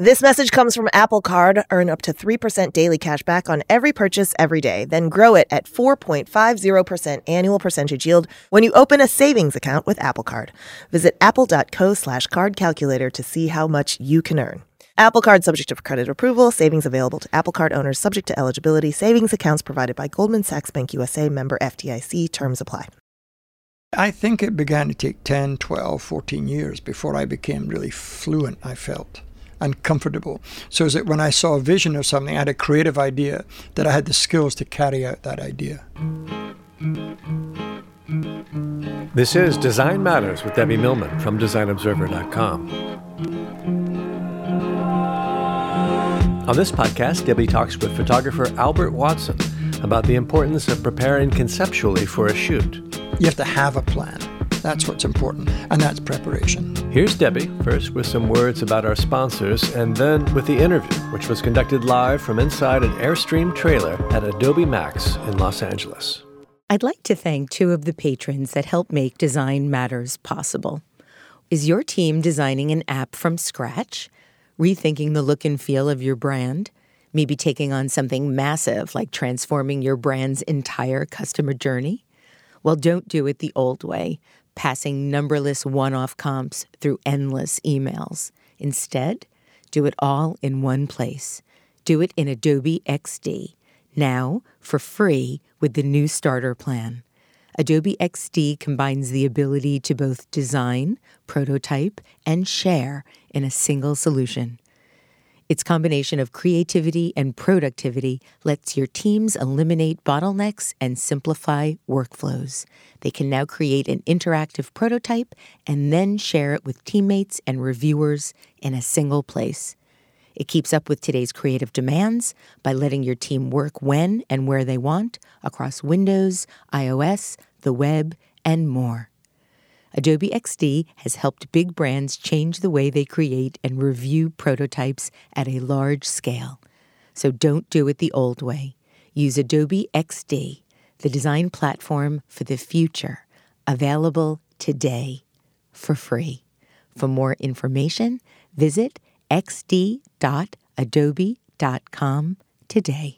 This message comes from Apple Card. Earn up to 3% daily cash back on every purchase every day. Then grow it at 4.50% annual percentage yield when you open a savings account with Apple Card. Visit apple.co slash card calculator to see how much you can earn. Apple Card subject to credit approval. Savings available to Apple Card owners subject to eligibility. Savings accounts provided by Goldman Sachs Bank USA member FDIC. Terms apply. I think it began to take 10, 12, 14 years before I became really fluent, I felt and comfortable. So that when I saw a vision of something, I had a creative idea, that I had the skills to carry out that idea. This is Design Matters with Debbie Millman from DesignObserver.com. On this podcast, Debbie talks with photographer Albert Watson about the importance of preparing conceptually for a shoot. You have to have a plan. That's what's important, and that's preparation. Here's Debbie, first with some words about our sponsors, and then with the interview, which was conducted live from inside an Airstream trailer at Adobe Max in Los Angeles. I'd like to thank two of the patrons that help make Design Matters possible. Is your team designing an app from scratch? Rethinking the look and feel of your brand? Maybe taking on something massive like transforming your brand's entire customer journey? Well, don't do it the old way passing numberless one off comps through endless emails. Instead, do it all in one place. Do it in Adobe XD, now for free with the new starter plan. Adobe XD combines the ability to both design, prototype, and share in a single solution. Its combination of creativity and productivity lets your teams eliminate bottlenecks and simplify workflows. They can now create an interactive prototype and then share it with teammates and reviewers in a single place. It keeps up with today's creative demands by letting your team work when and where they want across Windows, iOS, the web, and more. Adobe XD has helped big brands change the way they create and review prototypes at a large scale. So don't do it the old way. Use Adobe XD, the design platform for the future, available today for free. For more information, visit xd.adobe.com today.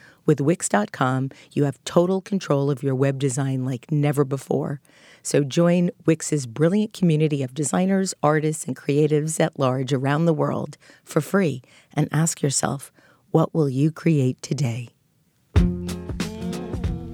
With Wix.com, you have total control of your web design like never before. So join Wix's brilliant community of designers, artists, and creatives at large around the world for free and ask yourself, what will you create today?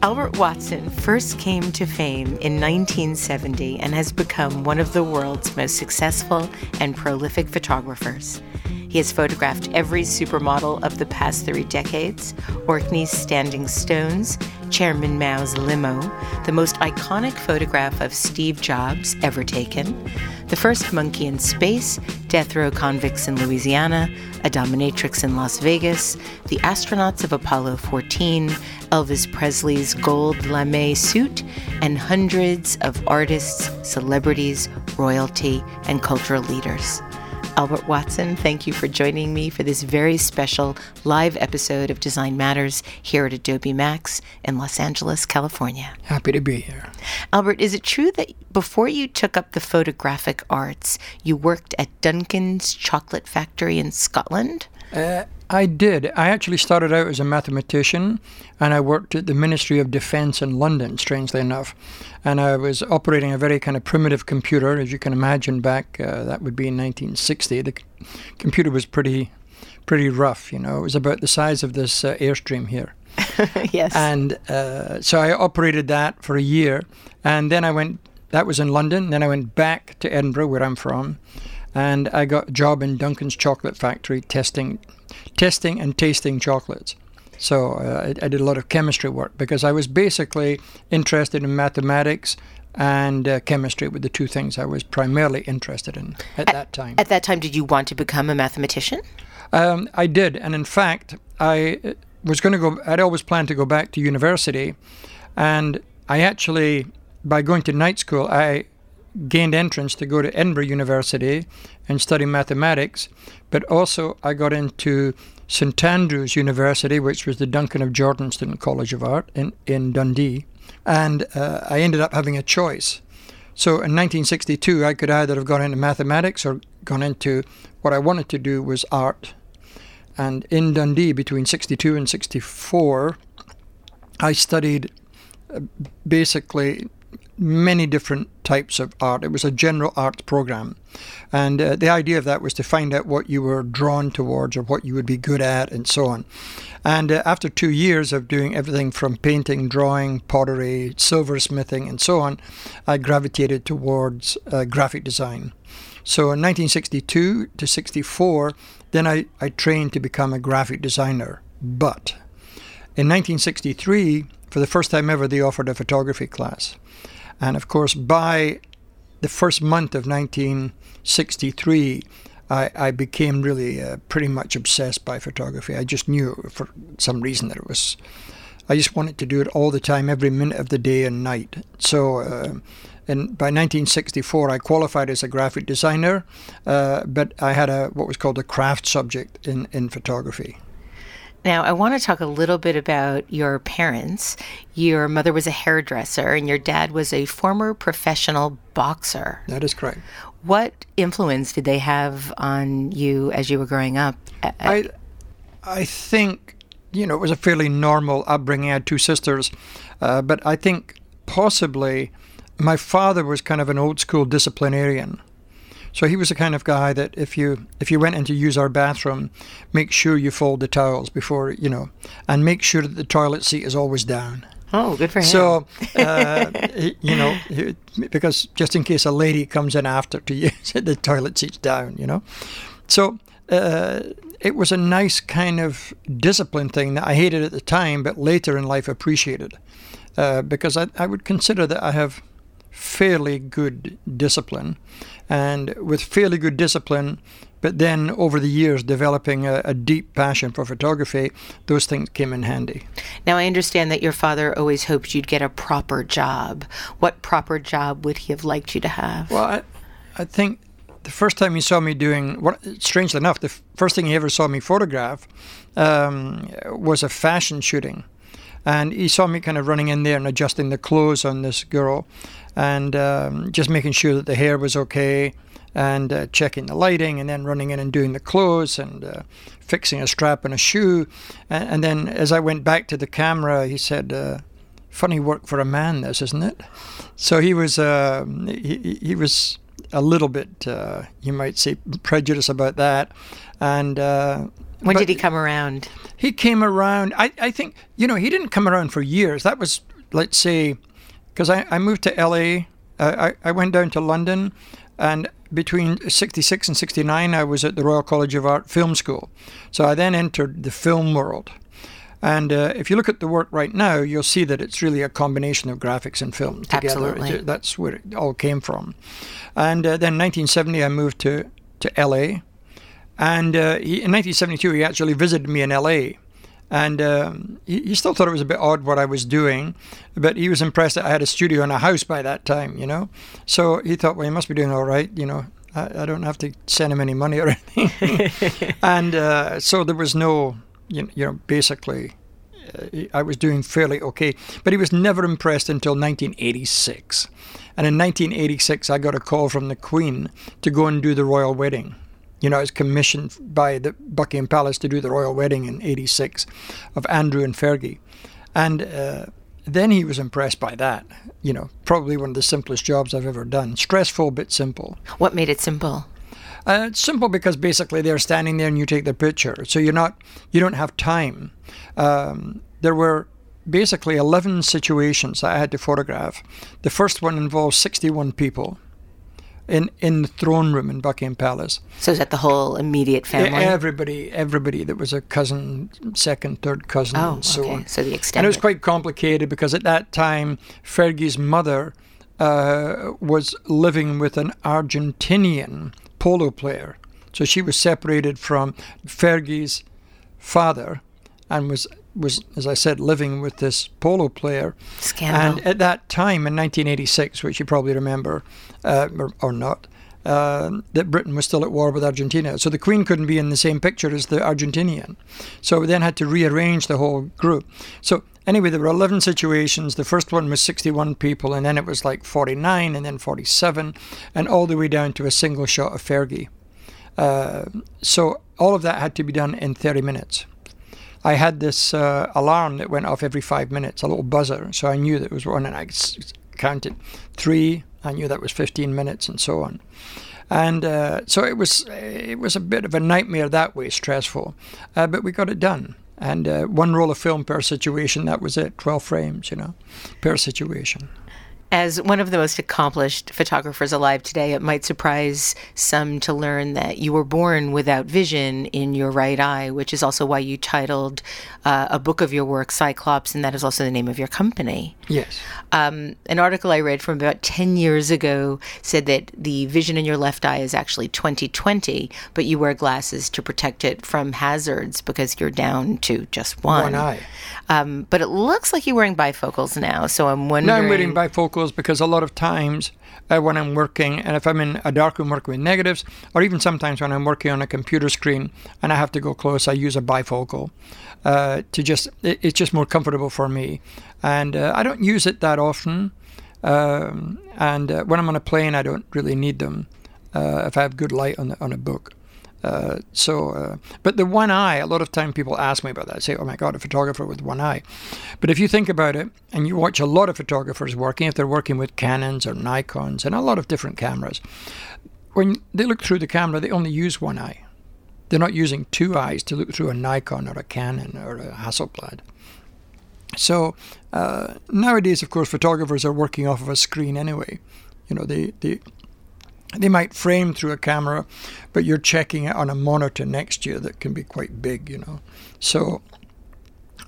Albert Watson first came to fame in 1970 and has become one of the world's most successful and prolific photographers. He has photographed every supermodel of the past three decades Orkney's Standing Stones, Chairman Mao's limo, the most iconic photograph of Steve Jobs ever taken, the first monkey in space, death row convicts in Louisiana, a dominatrix in Las Vegas, the astronauts of Apollo 14, Elvis Presley's gold lame suit, and hundreds of artists, celebrities, royalty, and cultural leaders. Albert Watson, thank you for joining me for this very special live episode of Design Matters here at Adobe Max in Los Angeles, California. Happy to be here. Albert, is it true that before you took up the photographic arts, you worked at Duncan's Chocolate Factory in Scotland? Uh, I did. I actually started out as a mathematician and I worked at the Ministry of Defence in London, strangely enough. And I was operating a very kind of primitive computer, as you can imagine back, uh, that would be in 1960. The c- computer was pretty, pretty rough, you know. It was about the size of this uh, Airstream here. yes. And uh, so I operated that for a year. And then I went, that was in London. Then I went back to Edinburgh, where I'm from. And I got a job in Duncan's Chocolate Factory testing testing and tasting chocolates. So uh, I, I, did a lot of chemistry work because I was basically interested in mathematics and uh, chemistry were the two things I was primarily interested in at, at, that time. At that time, did you want to become a mathematician? Um, I did, and in fact, I uh, was going to go. I'd always planned to go back to university, and I actually, by going to night school, I gained entrance to go to Edinburgh University and study mathematics, but also I got into St Andrews University, which was the Duncan of Jordanstone College of Art in, in Dundee, and uh, I ended up having a choice. So in 1962, I could either have gone into mathematics or gone into what I wanted to do was art. And in Dundee, between 62 and 64, I studied uh, basically many different types of art. It was a general arts program. And uh, the idea of that was to find out what you were drawn towards or what you would be good at and so on. And uh, after two years of doing everything from painting, drawing, pottery, silversmithing, and so on, I gravitated towards uh, graphic design. So in 1962 to 64, then I, I trained to become a graphic designer. But in 1963, for the first time ever, they offered a photography class. And of course, by the first month of 1963, I, I became really uh, pretty much obsessed by photography. I just knew for some reason that it was, I just wanted to do it all the time, every minute of the day and night. So, uh, and by 1964, I qualified as a graphic designer, uh, but I had a what was called a craft subject in, in photography. Now, I want to talk a little bit about your parents. Your mother was a hairdresser, and your dad was a former professional boxer. That is correct. What influence did they have on you as you were growing up? I, I think, you know, it was a fairly normal upbringing. I had two sisters, uh, but I think possibly my father was kind of an old school disciplinarian. So he was the kind of guy that if you if you went in to use our bathroom, make sure you fold the towels before you know, and make sure that the toilet seat is always down. Oh, good for him. So, uh, you know, because just in case a lady comes in after to use it, the toilet seat's down, you know. So uh, it was a nice kind of discipline thing that I hated at the time, but later in life appreciated. Uh, because I, I would consider that I have fairly good discipline and with fairly good discipline, but then over the years developing a, a, deep passion for photography, those things came in handy. Now, I understand that your father always hoped you'd get a proper job. What proper job would he have liked you to have? Well, I, I think the first time he saw me doing, what, strangely enough, the first thing he ever saw me photograph um, was a fashion shooting. And he saw me kind of running in there and adjusting the clothes on this girl and um, just making sure that the hair was okay and uh, checking the lighting and then running in and doing the clothes and uh, fixing a strap and a shoe. And, and, then as I went back to the camera, he said, uh, funny work for a man, this, isn't it? So he was, uh, he, he was a little bit, uh, you might say, prejudiced about that. And uh, when did he come around? He came around, I, I think, you know, he didn't come around for years. That was, let's say, because I, I moved to LA. Uh, I, I went down to London, and between 66 and 69, I was at the Royal College of Art Film School. So I then entered the film world. And uh, if you look at the work right now, you'll see that it's really a combination of graphics and film together. Absolutely. That's where it all came from. And uh, then in 1970, I moved to, to LA. And uh, he, in 1972, he actually visited me in LA. And um, he, he, still thought it was a bit odd what I was doing, but he was impressed that I had a studio and a house by that time, you know. So he thought, well, he must be doing all right, you know. I, I don't have to send him any money or anything. and uh, so there was no, you know, basically, uh, I was doing fairly okay. But he was never impressed until 1986. And in 1986, I got a call from the Queen to go and do the royal wedding you know, I was commissioned by the Buckingham Palace to do the royal wedding in '86 of Andrew and Fergie, and uh, then he was impressed by that. You know, probably one of the simplest jobs I've ever done. Stressful, but simple. What made it simple? Uh, it's simple because basically they're standing there and you take the picture, so you're not, you don't have time. Um, there were basically 11 situations I had to photograph. The first one involved 61 people in in the throne room in Buckingham Palace. So is that the whole immediate family? Everybody, everybody that was a cousin, second, third cousin, oh, and so okay. on. So the extent. And it was quite complicated because at that time, Fergie's mother uh, was living with an Argentinian polo player. So she was separated from Fergie's father and was was, as I said, living with this polo player. Scandal. And at that time in 1986, which you probably remember, uh, or, not, uh, that Britain was still at war with Argentina. So the Queen couldn't be in the same picture as the Argentinian. So we then had to rearrange the whole group. So anyway, there were 11 situations. The first one was 61 people, and then it was like 49, and then 47, and all the way down to a single shot of Fergie. Uh, so all of that had to be done in 30 minutes. I had this uh, alarm that went off every five minutes, a little buzzer. So I knew that it was one, and I counted three. I knew that was 15 minutes, and so on. And uh, so it was it was a bit of a nightmare that way, stressful, uh, but we got it done. And uh, one roll of film per situation, that was it, 12 frames, you know, per situation. As one of the most accomplished photographers alive today, it might surprise some to learn that you were born without vision in your right eye, which is also why you titled uh, a book of your work Cyclops, and that is also the name of your company. Yes. Um, an article I read from about 10 years ago said that the vision in your left eye is actually 20 20, but you wear glasses to protect it from hazards because you're down to just one. One eye. Um, but it looks like you're wearing bifocals now, so I'm wondering. No, I'm wearing bifocals because a lot of times uh, when I'm working, and if I'm in a darkroom working with negatives, or even sometimes when I'm working on a computer screen and I have to go close, I use a bifocal uh, to just, it, it's just more comfortable for me. And uh, I don't use it that often. Um, and uh, when I'm on a plane, I don't really need them uh, if I have good light on, the, on a book. Uh, so, uh, but the one eye, a lot of time people ask me about that. I Say, "Oh my God, a photographer with one eye." But if you think about it, and you watch a lot of photographers working, if they're working with Canons or Nikon's and a lot of different cameras, when they look through the camera, they only use one eye. They're not using two eyes to look through a Nikon or a Canon or a Hasselblad. So uh, nowadays, of course, photographers are working off of a screen anyway. You know, they, they they might frame through a camera, but you're checking it on a monitor next to you that can be quite big, you know. So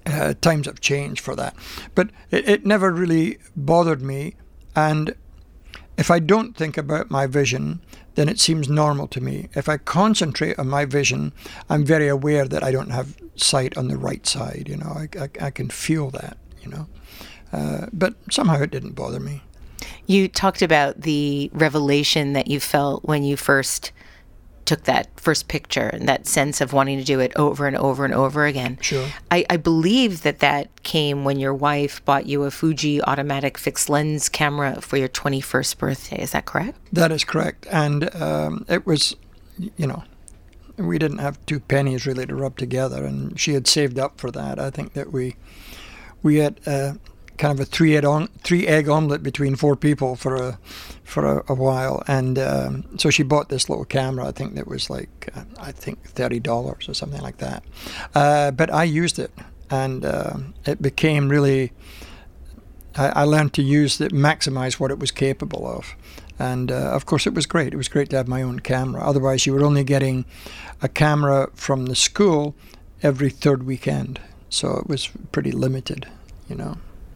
uh, times have changed for that. But it, it never really bothered me. And if I don't think about my vision, then it seems normal to me. If I concentrate on my vision, I'm very aware that I don't have sight on the right side. You know, I, I, I can feel that. You know, uh, but somehow it didn't bother me. You talked about the revelation that you felt when you first took that first picture and that sense of wanting to do it over and over and over again. Sure. I, I believe that that came when your wife bought you a Fuji automatic fixed lens camera for your 21st birthday. Is that correct? That is correct. And um, it was, you know, we didn't have two pennies really to rub together, and she had saved up for that. I think that we we had uh, kind of a three egg on, three egg omelet between four people for a for a, a while, and um, so she bought this little camera. I think that was like uh, I think thirty dollars or something like that. Uh, but I used it, and uh, it became really. I, I, learned to use it, maximize what it was capable of, And uh, of course, it was great. It was great to have my own camera. Otherwise, you were only getting a camera from the school every third weekend. So it was pretty limited, you know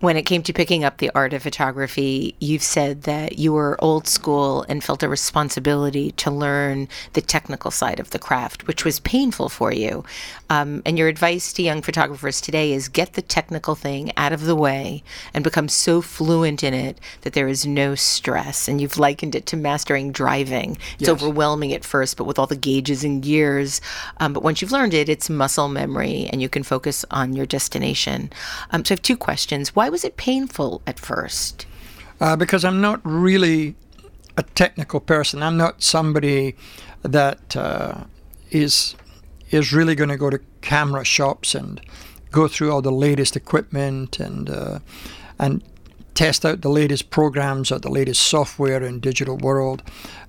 when it came to picking up the art of photography, you've said that you were old school and felt a responsibility to learn the technical side of the craft, which was painful for you. Um, and your advice to young photographers today is get the technical thing out of the way and become so fluent in it that there is no stress. And you've likened it to mastering driving. It's yes. overwhelming at first, but with all the gauges and gears. Um, but once you've learned it, it's muscle memory and you can focus on your destination. Um, so I have two questions. Why was it painful at first? Uh, because I'm not really a technical person. I'm not somebody that uh, is is really going to go to camera shops and go through all the latest equipment and uh, and test out the latest programs or the latest software in digital world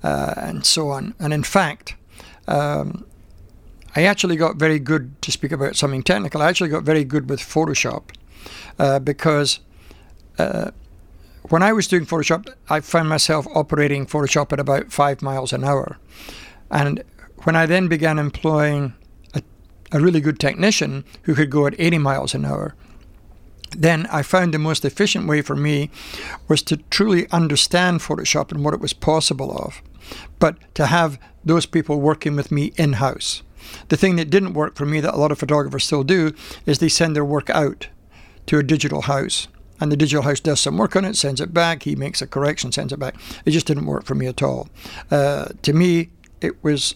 uh, and so on. And in fact, um, I actually got very good to speak about something technical. I actually got very good with Photoshop uh, because uh, when I was doing Photoshop, I found myself operating Photoshop at about five miles an hour. And when I then began employing a, a really good technician who could go at 80 miles an hour, then I found the most efficient way for me was to truly understand Photoshop and what it was possible of, but to have those people working with me in house. The thing that didn't work for me that a lot of photographers still do is they send their work out to a digital house and the digital house does some work on it, sends it back. He makes a correction, sends it back. It just didn't work for me at all. Uh, to me, it was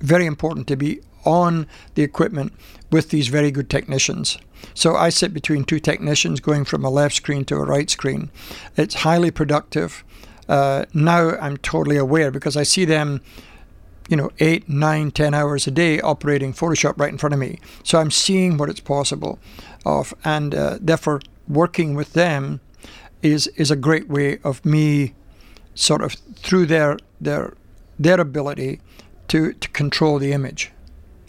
very important to be on the equipment with these very good technicians. So I sit between two technicians going from a left screen to a right screen. It's highly productive. Uh, now I'm totally aware because I see them, you know, eight, nine, ten hours a day operating Photoshop right in front of me. So I'm seeing what it's possible of, and uh, therefore working with them is is a great way of me sort of through their their their ability to to control the image.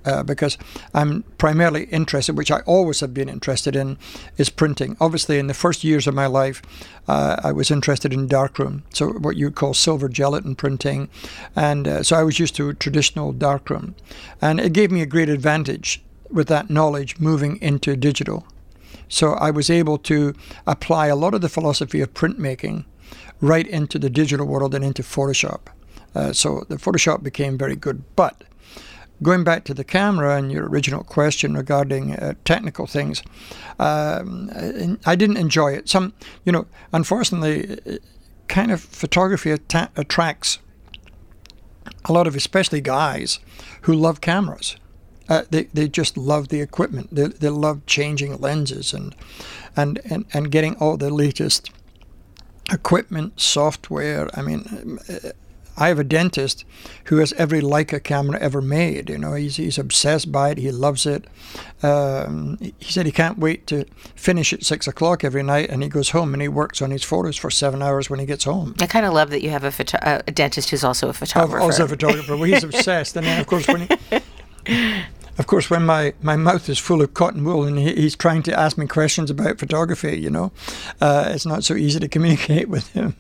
Uh, because I'm primarily interested, which I always have been interested in, is printing. Obviously, in the first years of my life, uh, I was interested in darkroom, so what you call silver gelatin printing, and uh, so I was used to traditional darkroom, and it gave me a great advantage with that knowledge moving into digital. So I was able to apply a lot of the philosophy of printmaking right into the digital world and into Photoshop. Uh, so the Photoshop became very good. But going back to the camera and your original question regarding uh, technical things, um, I didn't enjoy it. Some, you know, unfortunately, uh, kind of photography att- attracts a lot of especially guys who love cameras. Uh, they, they just love the equipment. They, they love changing lenses and, and, and, and getting all the latest equipment, software. I mean, I have a dentist who has every Leica camera ever made. You know, he's, he's obsessed by it. He loves it. Um, he said he can't wait to finish at six o'clock every night, and he goes home and he works on his photos for seven hours when he gets home. I kind of love that you have a, photo- a dentist who's also a photographer. Also a photographer. Well, he's obsessed, and then of course when he of course, when my, my mouth is full of cotton wool and he, he's trying to ask me questions about photography, you know, uh, it's not so easy to communicate with him.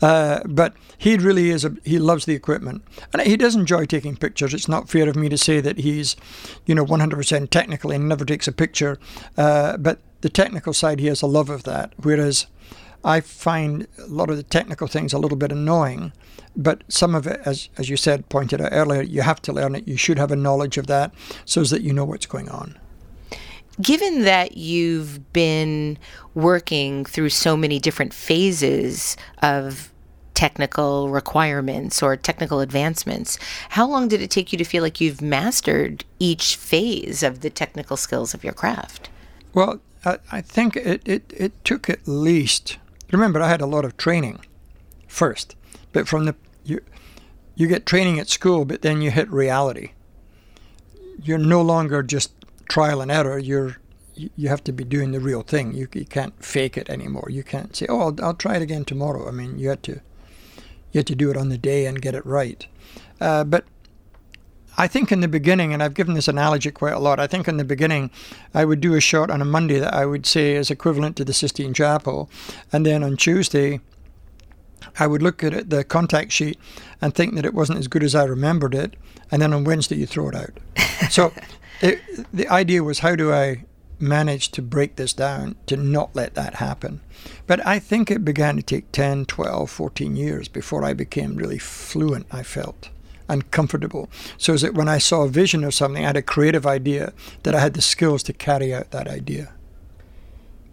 Uh, but he really is, a, he loves the equipment. And he does enjoy taking pictures. It's not fair of me to say that he's, you know, 100% technical and never takes a picture. Uh, but the technical side, he has a love of that. Whereas I find a lot of the technical things a little bit annoying. But some of it, as, as you said, pointed out earlier, you have to learn it. You should have a knowledge of that so that you know what's going on. Given that you've been working through so many different phases of technical requirements or technical advancements, how long did it take you to feel like you've mastered each phase of the technical skills of your craft? Well, I, I think it, it, it took at least, remember, I had a lot of training first. But from the you you get training at school, but then you hit reality. You're no longer just trial and error. You're you have to be doing the real thing. You, you can't fake it anymore. You can't say, "Oh, I'll, I'll try it again tomorrow." I mean, you had to you had to do it on the day and get it right. Uh, but I think in the beginning, and I've given this analogy quite a lot. I think in the beginning, I would do a shot on a Monday that I would say is equivalent to the Sistine Chapel, and then on Tuesday, I would look at it, the contact sheet and think that it wasn't as good as I remembered it. And then on Wednesday, you throw it out. so it, the idea was how do I manage to break this down to not let that happen? But I think it began to take 10, 12, 14 years before I became really fluent, I felt, and comfortable. So that when I saw a vision of something, I had a creative idea, that I had the skills to carry out that idea.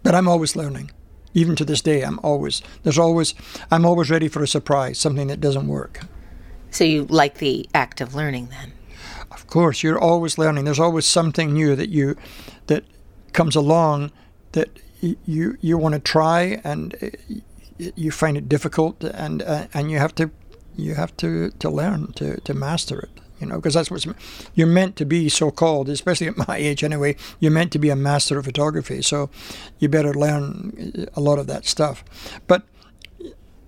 But I'm always learning even to this day i'm always there's always i'm always ready for a surprise something that doesn't work so you like the act of learning then of course you're always learning there's always something new that you that comes along that you you want to try and uh, you find it difficult and uh, and you have to you have to to learn to to master it you know, because that's what you're meant to be, so called, especially at my age anyway. You're meant to be a master of photography, so you better learn a lot of that stuff. But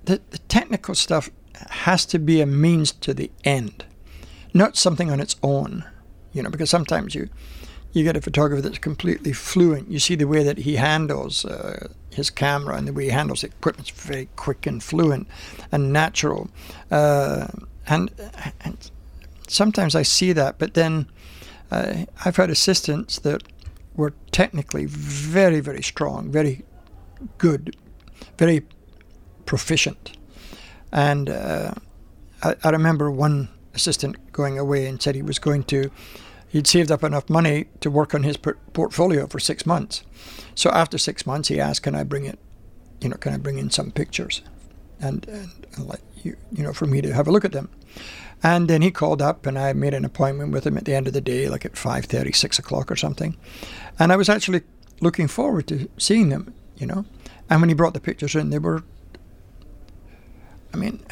the, the technical stuff has to be a means to the end, not something on its own, you know, because sometimes you you get a photographer that's completely fluent. You see the way that he handles uh, his camera and the way he handles the is very quick and fluent and natural. Uh, and, and sometimes I see that, but then uh, I've had assistants that were technically very, very strong, very good, very proficient. And uh, I, I, remember one assistant going away and said he was going to, he'd saved up enough money to work on his por- portfolio for six months. So after six months, he asked, "Can I bring it? You know, can I bring in some pictures?" And, and like you, you know, for me to have a look at them. And then he called up, and I made an appointment with him at the end of the day, like at 5.30, 6 o'clock or something. And I was actually looking forward to seeing them, you know. And when he brought the pictures in, they were, I mean,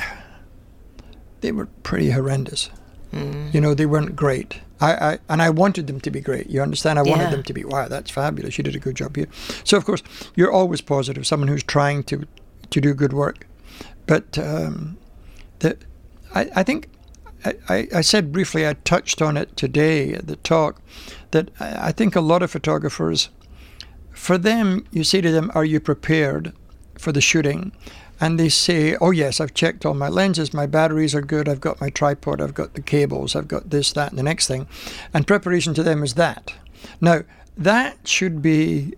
they were pretty horrendous. Mm. You know, they weren't great. I, I, and I wanted them to be great. You understand? I wanted yeah. them to be wow, that's fabulous. You did a good job here. So of course, you're always positive. Someone who's trying to to do good work, but um, the, I, I think I, I, said briefly, I touched on it today at the talk, that I think a lot of photographers, for them, you say to them, Are you prepared for the shooting? And they say, Oh, yes, I've checked all my lenses, my batteries are good, I've got my tripod, I've got the cables, I've got this, that, and the next thing. And preparation to them is that. Now, that should be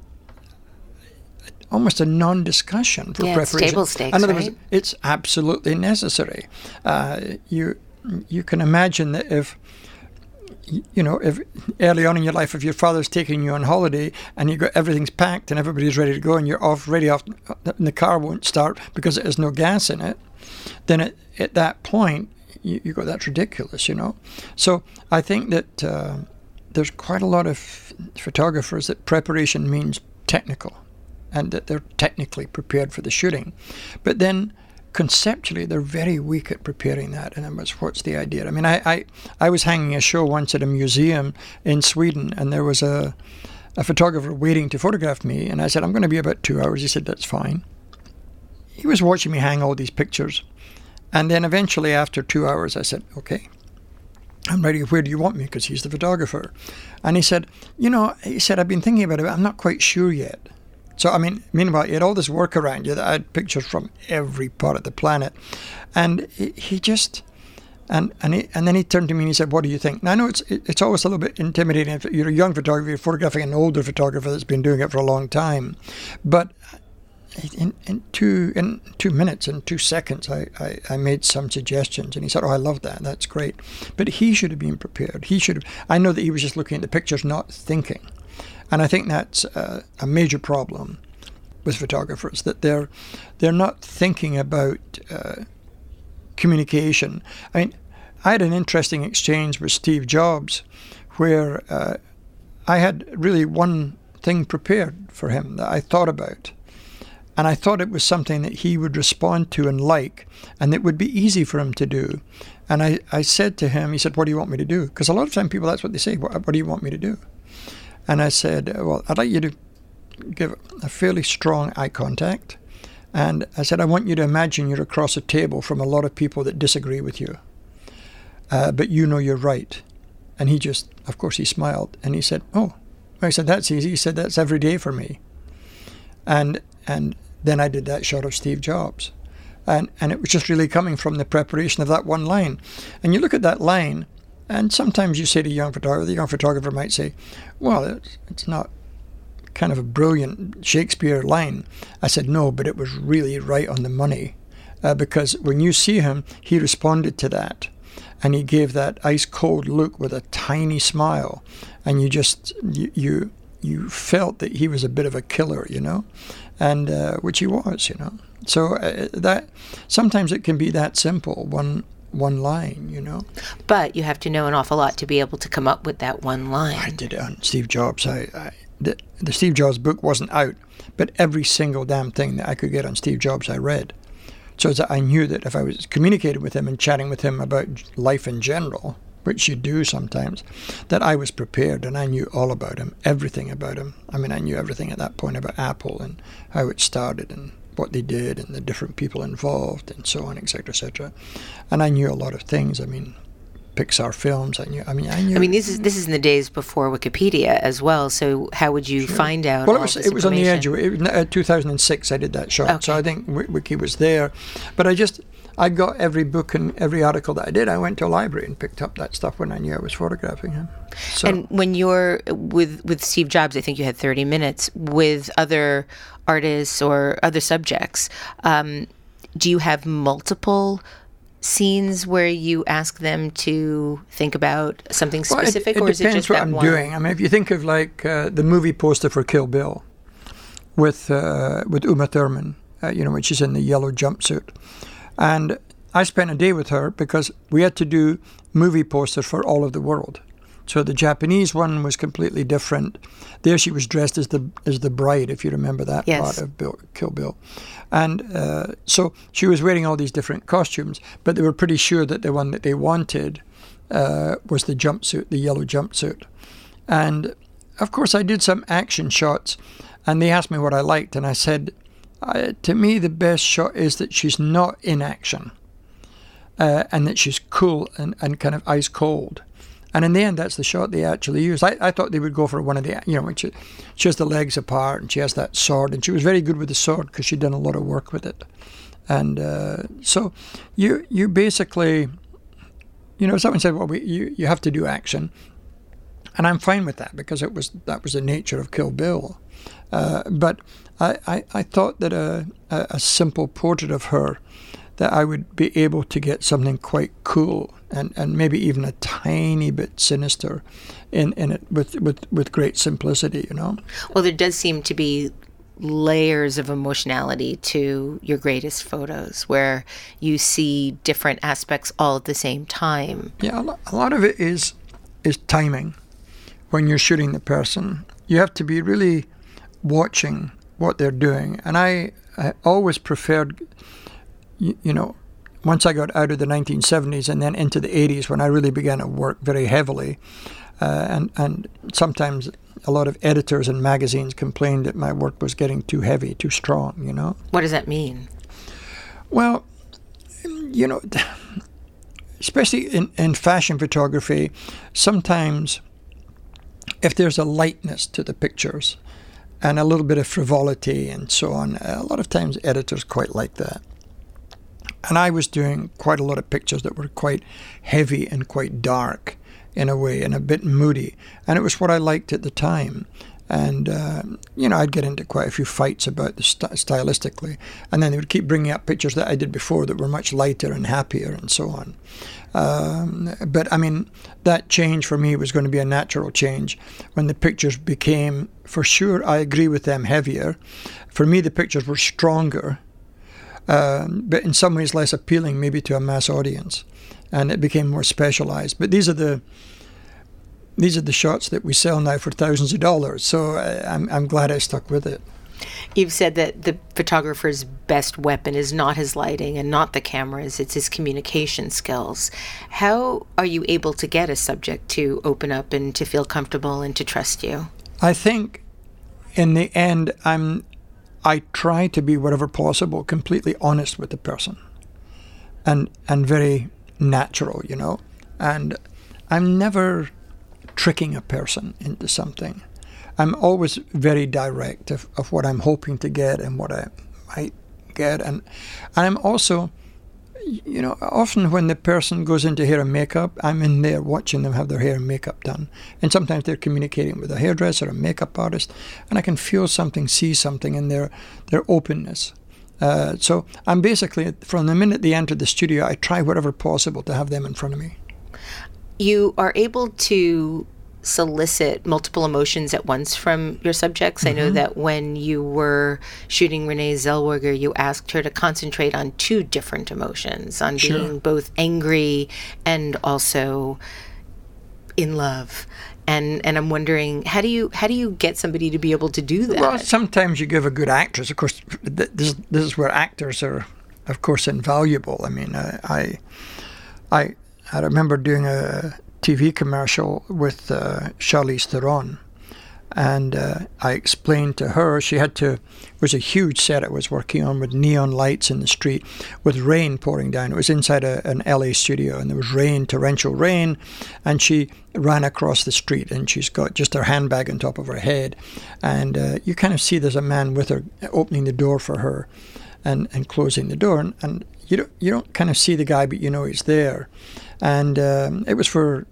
almost a non-discussion for yeah, preparation. It's table stakes, In other right? words, it's absolutely necessary. Uh, you you can imagine that if you know, if early on in your life, if your father's taking you on holiday and you got everything's packed and everybody's ready to go and you're off, ready off, and the car won't start because has no gas in it, then at, at that point, you, you go, that's ridiculous, you know. So I think that uh, there's quite a lot of photographers that preparation means technical and that they're technically prepared for the shooting. But then conceptually they're very weak at preparing that and was what's the idea i mean I, I i was hanging a show once at a museum in sweden and there was a a photographer waiting to photograph me and i said i'm going to be about two hours he said that's fine he was watching me hang all these pictures and then eventually after two hours i said okay I'm ready. Where do you want me? Because he's the photographer. And he said, You know, he said, I've been thinking about it. I'm not quite sure yet. So, I mean, meanwhile, you had all this work around you that had pictures from every part of the planet. And he, he just, and and, he, and then he turned to me and he said, What do you think? Now, I know it's, it's always a little bit intimidating if you're a young photographer, you're photographing an older photographer that's been doing it for a long time. But in, in two in two minutes in two seconds I, I, I, made some suggestions and he said oh I love that that's great but he should have been prepared he should have I know that he was just looking at the pictures not thinking and I think that's a, a major problem with photographers that they're they're not thinking about uh, communication. I mean, I had an interesting exchange with Steve Jobs, where uh, I had really one thing prepared for him that I thought about. And I thought it was something that he would respond to and like, and it would be easy for him to do. And I, I said to him, he said, What do you want me to do? Because a lot of time people, that's what they say, what, what do you want me to do? And I said, Well, I'd like you to give a fairly strong eye contact. And I said, I want you to imagine you're across a table from a lot of people that disagree with you, uh, but you know you're right. And he just, of course, he smiled and he said, Oh, I said, That's easy. He said, That's every day for me. And, and then I did that shot of Steve Jobs. And, and it was just really coming from the preparation of that one line. And you look at that line, and sometimes you say to young photographer, the young photographer might say, well, it's, it's not kind of a brilliant Shakespeare line. I said, no, but it was really right on the money. Uh, because when you see him, he responded to that. And he gave that ice cold look with a tiny smile. And you just, you, you, you felt that he was a bit of a killer, you know, and uh, which he was, you know. So uh, that sometimes it can be that simple. One one line, you know. But you have to know an awful lot to be able to come up with that one line. I did it on Steve Jobs. I, I the, the Steve Jobs book wasn't out, but every single damn thing that I could get on Steve Jobs, I read. So that I knew that if I was communicating with him and chatting with him about life in general, which you do sometimes, that I was prepared and I knew all about him, everything about him. I mean, I knew everything at that point about Apple and how it started and what they did and the different people involved and so on, etc., etc. And I knew a lot of things. I mean, Pixar films. I knew. I mean, I knew. I mean, this is this is in the days before Wikipedia as well. So how would you sure. find out? Well, it was it was on the edge. Of, it, uh, 2006, I did that shot. Okay. So I think Wiki was there, but I just I got every book and every article that I did. I went to a library and picked up that stuff when I knew I was photographing him. So. And when you're with with Steve Jobs, I think you had 30 minutes with other artists or other subjects. Um, do you have multiple? scenes where you ask them to think about something specific, well, it, it or is it just what that I'm one? doing. I mean, if you think of like uh, the movie poster for Kill Bill with uh, with Uma Thurman, uh, you know, when she's in the yellow jumpsuit, and I spent a day with her because we had to do movie posters for all of the world. So the Japanese one was completely different. There she was dressed as the as the bride, if you remember that yes. part of Bill, Kill Bill. And uh, so she was wearing all these different costumes, but they were pretty sure that the one that they wanted uh, was the jumpsuit, the yellow jumpsuit. And of course, I did some action shots, and they asked me what I liked, and I said uh, to me, the best shot is that she's not in action uh, and that she's cool and, and kind of ice cold. And in the end, that's the shot they actually used. I, I thought they would go for one of the, you know, she, she has the legs apart and she has that sword, and she was very good with the sword because she'd done a lot of work with it. And uh, so you you basically, you know, someone said, well, we, you you have to do action, and I'm fine with that because it was that was the nature of Kill Bill. Uh, but I, I, I, thought that a, a, simple portrait of her, that I would be able to get something quite cool and, and maybe even a tiny bit sinister in, in it with, with, with great simplicity, you know? Well, there does seem to be layers of emotionality to your greatest photos where you see different aspects all at the same time. Yeah, a lot of it is is timing when you're shooting the person. You have to be really watching what they're doing. And I, I always preferred, you, you, know, once I got out of the 1970s and then into the 80s when I really began to work very heavily, uh, and and sometimes a lot of editors and magazines complained that my work was getting too heavy, too strong. You know. What does that mean? Well, you know, especially in, in fashion photography, sometimes if there's a lightness to the pictures, and a little bit of frivolity and so on. A lot of times editors quite like that. And I was doing quite a lot of pictures that were quite heavy and quite dark in a way and a bit moody. And it was what I liked at the time. And, uh, you know, I'd get into quite a few fights about the st- stylistically. And then they would keep bringing up pictures that I did before that were much lighter and happier and so on. Um, but I mean, that change for me was going to be a natural change when the pictures became, for sure, I agree with them, heavier. For me, the pictures were stronger, uh, but in some ways less appealing, maybe to a mass audience, and it became more specialized. But these are the these are the shots that we sell now for thousands of dollars. So uh, I'm I'm glad I stuck with it. You've said that the photographer's best weapon is not his lighting and not the cameras, it's his communication skills. How are you able to get a subject to open up and to feel comfortable and to trust you? I think in the end, I'm, I try to be whatever possible, completely honest with the person and, and very natural, you know. And I'm never tricking a person into something. I'm always very direct of, of what I'm hoping to get and what I might get. And, and I'm also, you know, often when the person goes into hair and makeup, I'm in there watching them have their hair and makeup done. And sometimes they're communicating with a hairdresser, a makeup artist, and I can feel something, see something in their, their openness. Uh, so I'm basically, from the minute they enter the studio, I try whatever possible to have them in front of me. You are able to solicit multiple emotions at once from your subjects. Mm-hmm. I know mm-hmm. that when you were shooting Renee Zellweger, you asked her to concentrate on two different emotions, on sure. being both angry and also in love and and I'm wondering how do you how do you get somebody to be able to do that? Well, sometimes you give a good actress. Of course, this this is where actors are, of course, invaluable. I mean, uh, I I I remember doing a TV commercial with uh, Charlize Theron, and uh, I explained to her she had to. It was a huge set I was working on with neon lights in the street, with rain pouring down. It was inside a, an LA studio, and there was rain, torrential rain, and she ran across the street, and she's got just her handbag on top of her head, and uh, you kind of see there's a man with her opening the door for her, and and closing the door, and, and you don't you don't kind of see the guy, but you know he's there, and um, it was for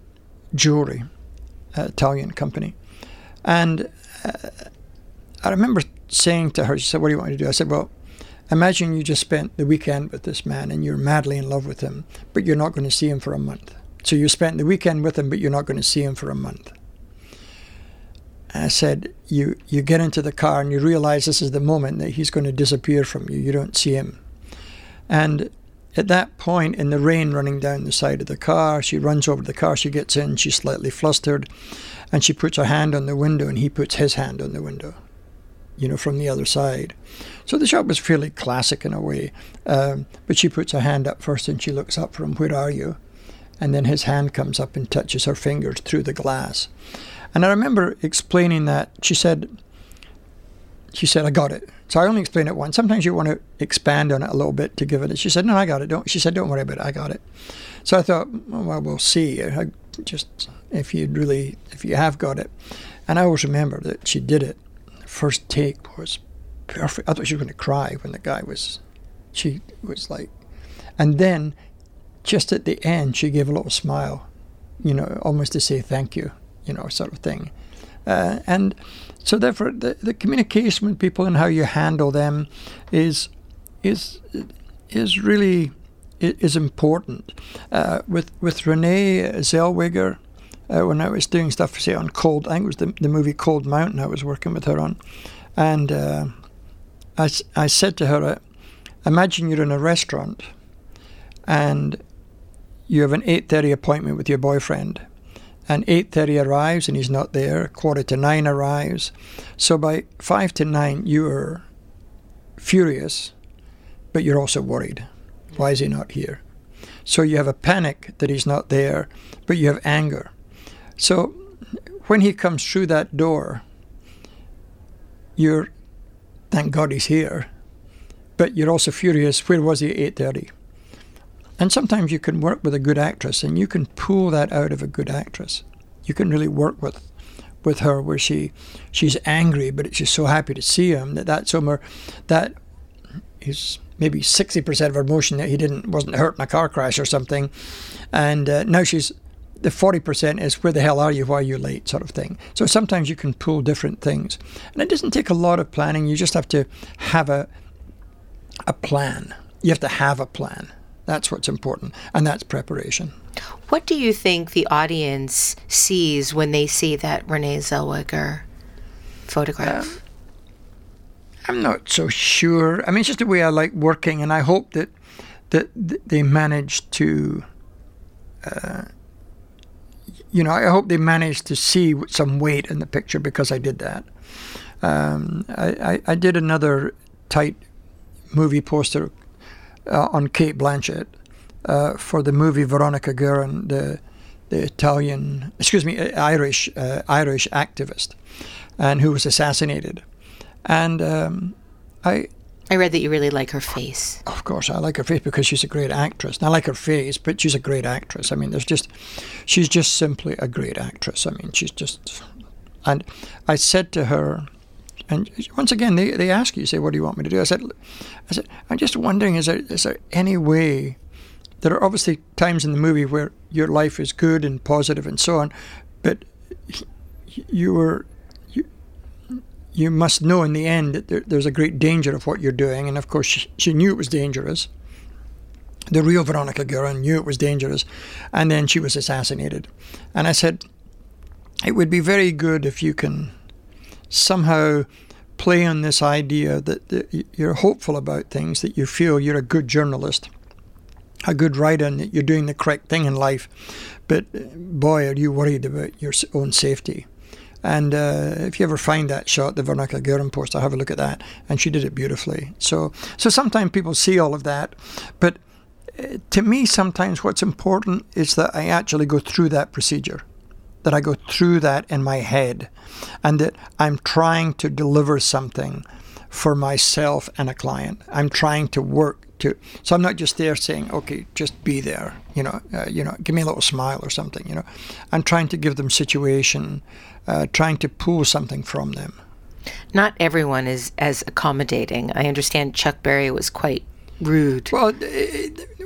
jewelry, uh, Italian company and uh, I remember saying to her, she said, What do you want to do? I said, Well, imagine you just spent the weekend with this man and you're madly in love with him, but you're not going to see him for a month. So you spent the weekend with him, but you're not going to see him for a month. I said, you, you get into the car and you realize this is the moment that he's going to disappear from you. You don't see him. And at that point, in the rain running down the side of the car, she runs over to the car, she gets in, she's slightly flustered, and she puts her hand on the window, and he puts his hand on the window, you know, from the other side. So the shot was fairly classic in a way, um, but she puts her hand up first and she looks up from, Where are you? And then his hand comes up and touches her fingers through the glass. And I remember explaining that. She said, she said, I got it. So I only explained it once. Sometimes you want to expand on it a little bit to give it. She said, No, I got it. Don't. She said, Don't worry about it. I got it. So I thought, well, we'll see. I just if you really, if you have got it. And I always remember that she did it. First take was perfect. I thought she was going to cry when the guy was. She was like, and then, just at the end, she gave a little smile, you know, almost to say thank you, you know, sort of thing. Uh, and so therefore, the, the communication with people and how you handle them is is is really is important. Uh, with with Renee Zellweger, uh, when I was doing stuff, say on Cold, I think it was the, the movie Cold Mountain. I was working with her on, and uh, I I said to her, uh, imagine you're in a restaurant, and you have an eight thirty appointment with your boyfriend and 8.30 arrives and he's not there. Quarter to 9 arrives. So by 5 to 9 you're furious but you're also worried. Why is he not here? So you have a panic that he's not there but you have anger. So when he comes through that door you're thank god he's here but you're also furious where was he at 8.30 and sometimes you can work with a good actress and you can pull that out of a good actress. You can really work with with her where she she's angry but she's so happy to see him that that somewhere that is maybe 60% of her emotion that he didn't wasn't hurt in a car crash or something. And uh, now she's the 40% is where the hell are you? Why are you late? sort of thing. So sometimes you can pull different things. And it doesn't take a lot of planning. You just have to have a a plan. You have to have a plan that's what's important, and that's preparation. What do you think the audience sees when they see that Renee Zellweger photograph? Um, I'm not so sure. I mean, it's just the way I like working, and I hope that that they manage to. Uh, you know, I hope they managed to see some weight in the picture because I did that. Um, I, I, I, did another tight movie poster uh, on Cate Blanchett uh, for the movie Veronica Guerin, the the Italian, excuse me, uh, Irish uh, Irish activist, and who was assassinated. And um, I. I read that you really like her face. Of course, I like her face because she's a great actress. And I like her face, but she's a great actress. I mean, there's just, she's just simply a great actress. I mean, she's just, and I said to her, and once again, they, they ask you, say, what do you want me to do? I said, I said, I'm just wondering, is there, is there any way, there are obviously times in the movie where your life is good and positive and so on, but you were, you, you must know in the end that there, there's a great danger of what you're doing. And of course, she, she knew it was dangerous. The real Veronica Guerin knew it was dangerous. And then she was assassinated. And I said, it would be very good if you can somehow play on this idea that, that you're hopeful about things, that you feel you're a good journalist, a good writer, and that you're doing the correct thing in life. But boy, are you worried about your own safety. And uh, if you ever find that shot, the Veronica Guerin poster, have a look at that. And she did it beautifully. So, so sometimes people see all of that, but uh, to me, sometimes what's important is that I actually go through that procedure that I go through that in my head and that I'm trying to deliver something for myself and a client. I'm trying to work to, so I'm not just there saying, okay, just be there, you know, uh, you know, give me a little smile or something, you know. I'm trying to give them situation, uh, trying to pull something from them. Not everyone is as accommodating. I understand Chuck Berry was quite rude. Well,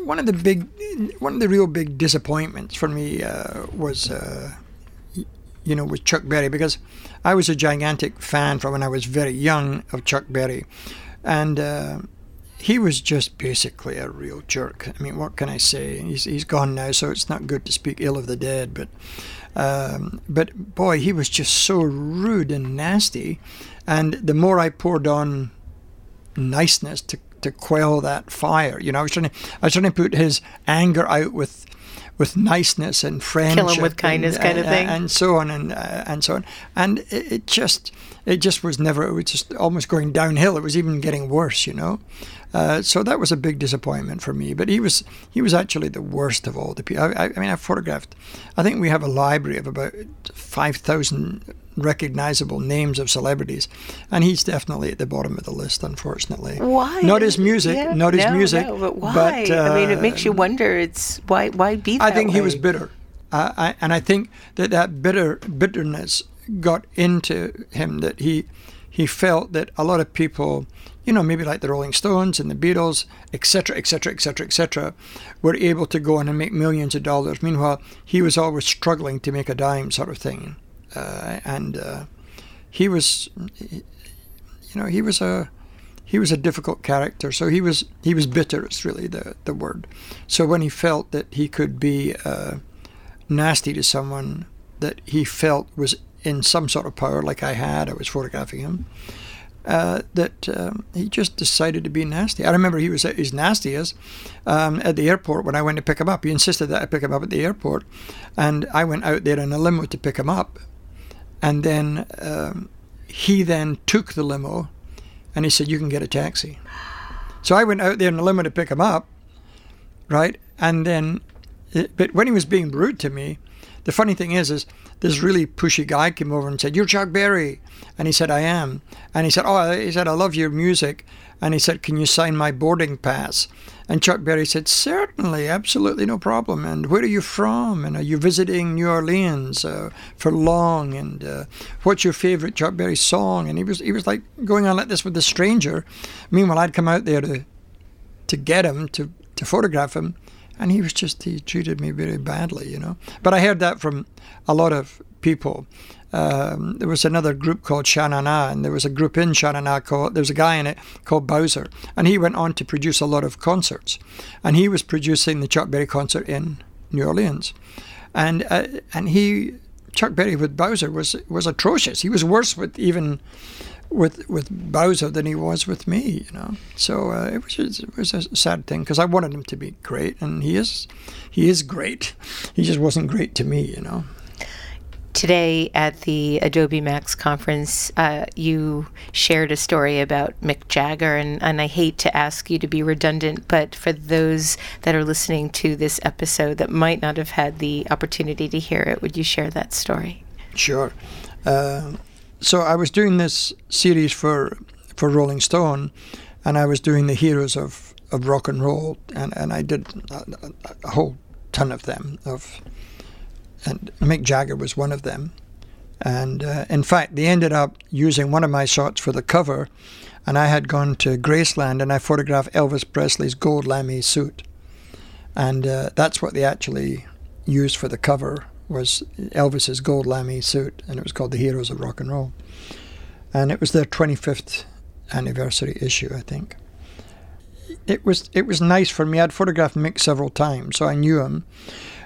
one of the big, one of the real big disappointments for me uh, was uh, you know, with Chuck Berry because I was a gigantic fan from when I was very young of Chuck Berry, and uh, he was just basically a real jerk. I mean, what can I say? He's he's gone now, so it's not good to speak ill of the dead, but. Um, but boy, he was just so rude and nasty, and the more I poured on niceness to to quell that fire, you know, I was trying to I was trying to put his anger out with with niceness and friendship, kill him with kindness, and, kind of thing, and so on and uh, and so on. And it, it, just it just was never. It was just almost going downhill. It was even getting worse, you know. Uh, so that was a big disappointment for me. But he was he was actually the worst of all the people. I, I mean, I photographed. I think we have a library of about five thousand recognizable names of celebrities, and he's definitely at the bottom of the list, unfortunately. Why? Not his music, yeah, not his no, music. No, but why? But, uh, I mean, it makes you wonder. It's why? Why be? I think way? he was bitter, uh, I, and I think that that bitter bitterness got into him. That he he felt that a lot of people, you know, maybe like the Rolling Stones and the Beatles, etc., etc., etc., etc., were able to go on and make millions of dollars. Meanwhile, he was always struggling to make a dime, sort of thing uh, and uh, he was, you know, he was a he was a difficult character. So he was he was bitter. It's really the the word. So when he felt that he could be uh, nasty to someone that he felt was in some sort of power, like I had, I was photographing him. Uh, that um, he just decided to be nasty. I remember he was as nasty as um, at the airport when I went to pick him up. He insisted that I pick him up at the airport, and I went out there in a limo to pick him up. And then um, he then took the limo and he said, You can get a taxi. So I went out there in the limo to pick him up, right? And then, but when he was being rude to me, the funny thing is, is this really pushy guy came over and said, "You're Chuck Berry," and he said, "I am," and he said, "Oh," he said, "I love your music," and he said, "Can you sign my boarding pass?" And Chuck Berry said, Certainly, absolutely no problem. And where are you from? And are you visiting New Orleans uh, for long? And uh, what's your favorite Chuck Berry song? And he was he was like going on like this with a stranger. Meanwhile, I'd come out there to to get him to to photograph him, and he was just he treated me very badly, you know. But I heard that from a lot of people um, there was another group called Sha Na Na, and there was a group in Sha Na Na called, there was a guy in it called Bowser, and he went on to produce a lot of concerts. And he was producing the Chuck Berry concert in New Orleans. And, uh, and he, Chuck Berry with Bowser was, was atrocious. He was worse with even with with Bowser than he was with me, you know. So uh, it was just, it was a sad thing because I wanted him to be great, and he is he is great. He just wasn't great to me, you know today at the Adobe Max conference, uh, you shared a story about Mick Jagger, and, and I hate to ask you to be redundant, but for those that are listening to this episode that might not have had the opportunity to hear it, would you share that story? Sure. Uh, so I was doing this series for for Rolling Stone, and I was doing the heroes of, of rock and roll, and, and I did a, a whole ton of them of and Mick Jagger was one of them. And uh, in fact, they ended up using one of my shots for the cover, and I had gone to Graceland and I photographed Elvis Presley's gold lame suit, and uh, that's what they actually used for the cover was Elvis's gold lame suit, and it was called The Heroes of Rock and Roll, and it was their 25th anniversary issue, I think. It was it was nice for me. I'd photographed Mick several times, so I knew him.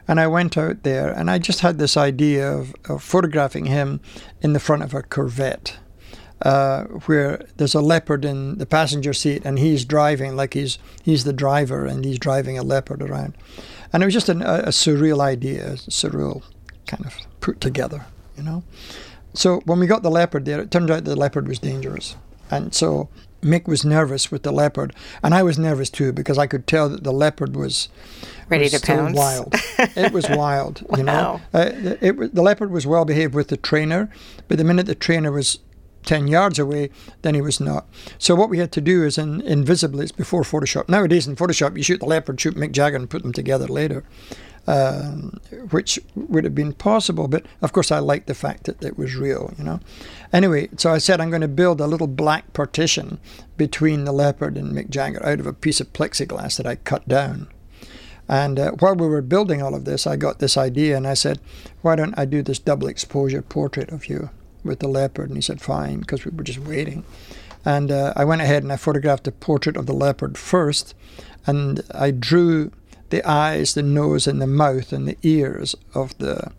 And I went out there and I just had this idea of, of photographing him in the front of a Corvette. Uh, where there's a leopard in the passenger seat and he's driving like he's he's the driver and he's driving a leopard around, and it was just an, a, a surreal idea, surreal kind of put together, you know. So when we got the leopard there, it turned out the leopard was dangerous, and so Mick was nervous with the leopard, and I was nervous too because I could tell that the leopard was ready was to pounce. Wild, it was wild. You know, uh, it, was the leopard was well behaved with the trainer, but the minute the trainer was ten yards away, then he was not. So what we had to do is in invisibly, it's before Photoshop. Nowadays in Photoshop, you shoot the leopard, shoot Mick Jagger, and put them together later. Um, which would have been possible, but of course I liked the fact that it was real, you know. Anyway, so I said I'm going to build a little black partition between the leopard and Mick Jagger out of a piece of plexiglass that I cut down. And uh, while we were building all of this, I got this idea and I said, why don't I do this double exposure portrait of you with the leopard? And he said, fine, because we were just waiting. And uh, I went ahead and I photographed the portrait of the leopard first, and I drew the eyes, the nose, and the mouth and the ears of the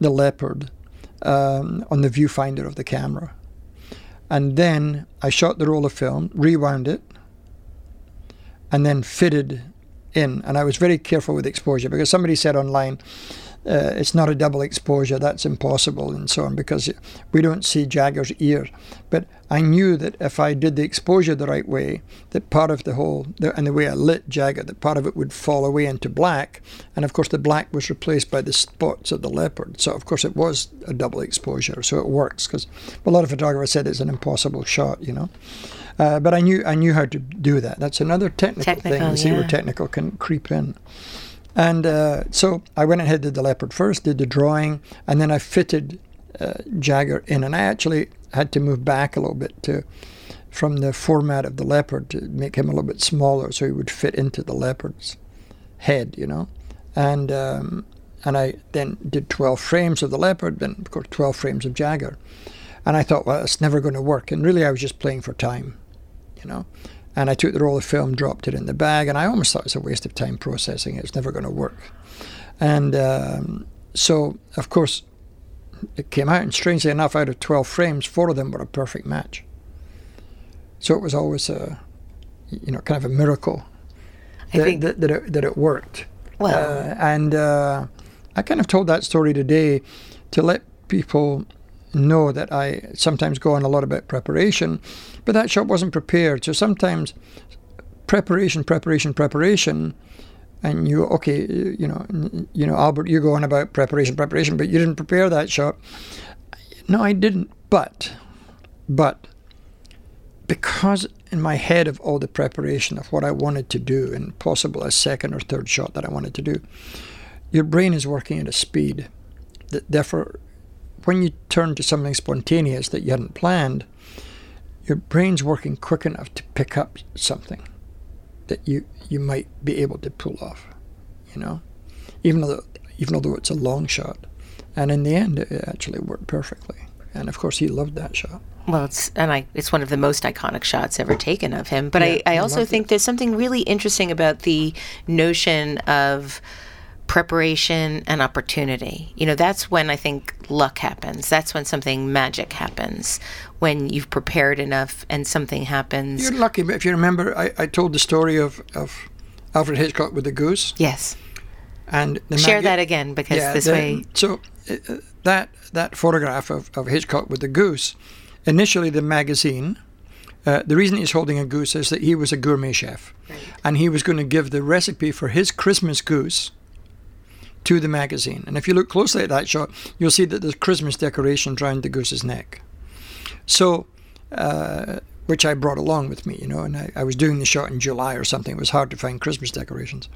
the leopard um, on the viewfinder of the camera. And then I shot the roll of film, rewound it, and then fitted in. And I was very careful with exposure because somebody said online, uh, it's not a double exposure, that's impossible, and so on, because we don't see Jagger's ear. But I knew that if I did the exposure the right way, that part of the whole, the, and the way I lit Jagger, that part of it would fall away into black. And of course, the black was replaced by the spots of the leopard. So, of course, it was a double exposure. So it works, because a lot of photographers said it's an impossible shot, you know. Uh, but I knew I knew how to do that. That's another technical, thing. Technical, You see where technical can creep in. And uh, so I went ahead did the leopard first, did the drawing, and then I fitted uh, Jagger in. And I actually had to move back a little bit to from the format of the leopard to make him a little bit smaller so he would fit into the leopard's head, you know. And um, and I then did 12 frames of the leopard, then of course 12 frames of Jagger. And I thought, well, it's never going to work. And really, I was just playing for time, you know. And I took the roll of film, dropped it in the bag, and I almost thought it was a waste of time processing it. It's never going to work. And um, so, of course, it came out, and strangely enough, out of 12 frames, four of them were a perfect match. So it was always a, you know, kind of a miracle I that, think- that, that, it, that it worked. Well- Uh, and uh, I kind of told that story today to let people know that I sometimes go on a lot about preparation, but that shot wasn't prepared. So sometimes preparation, preparation, preparation, and you okay, you know, you know, Albert, you go on about preparation, preparation, but you didn't prepare that shot. No, I didn't. But, but because in my head of all the preparation of what I wanted to do and possible a second or third shot that I wanted to do, your brain is working at a speed that therefore when you turn to something spontaneous that you hadn't planned, your brain's working quick enough to pick up something that you, you might be able to pull off, you know, even though even though it's a long shot. And in the end, it actually worked perfectly. And of course, he loved that shot. Well, it's and I it's one of the most iconic shots ever taken of him. But Yeah, I, I also think there's something really interesting about the notion of preparation and opportunity. You know, that's when I think luck happens. That's when something magic happens. When you've prepared enough and something happens. You're lucky, but if you remember, I, I told the story of, of Alfred Hitchcock with the goose. yes. And the Share mag- that again because Yeah, this the- way So uh, that that photograph of, of Hitchcock with the goose, initially the magazine. Uh, the reason he's holding a goose is that he was a gourmet chef, and he was going to give the recipe for his Christmas goose to the magazine. And if you look closely at that shot, you'll see that there's Christmas decorations around the goose's neck. So, uh, which I brought along with me, you know, and I, I was doing the shot in July or something. It was hard to find Christmas decorations,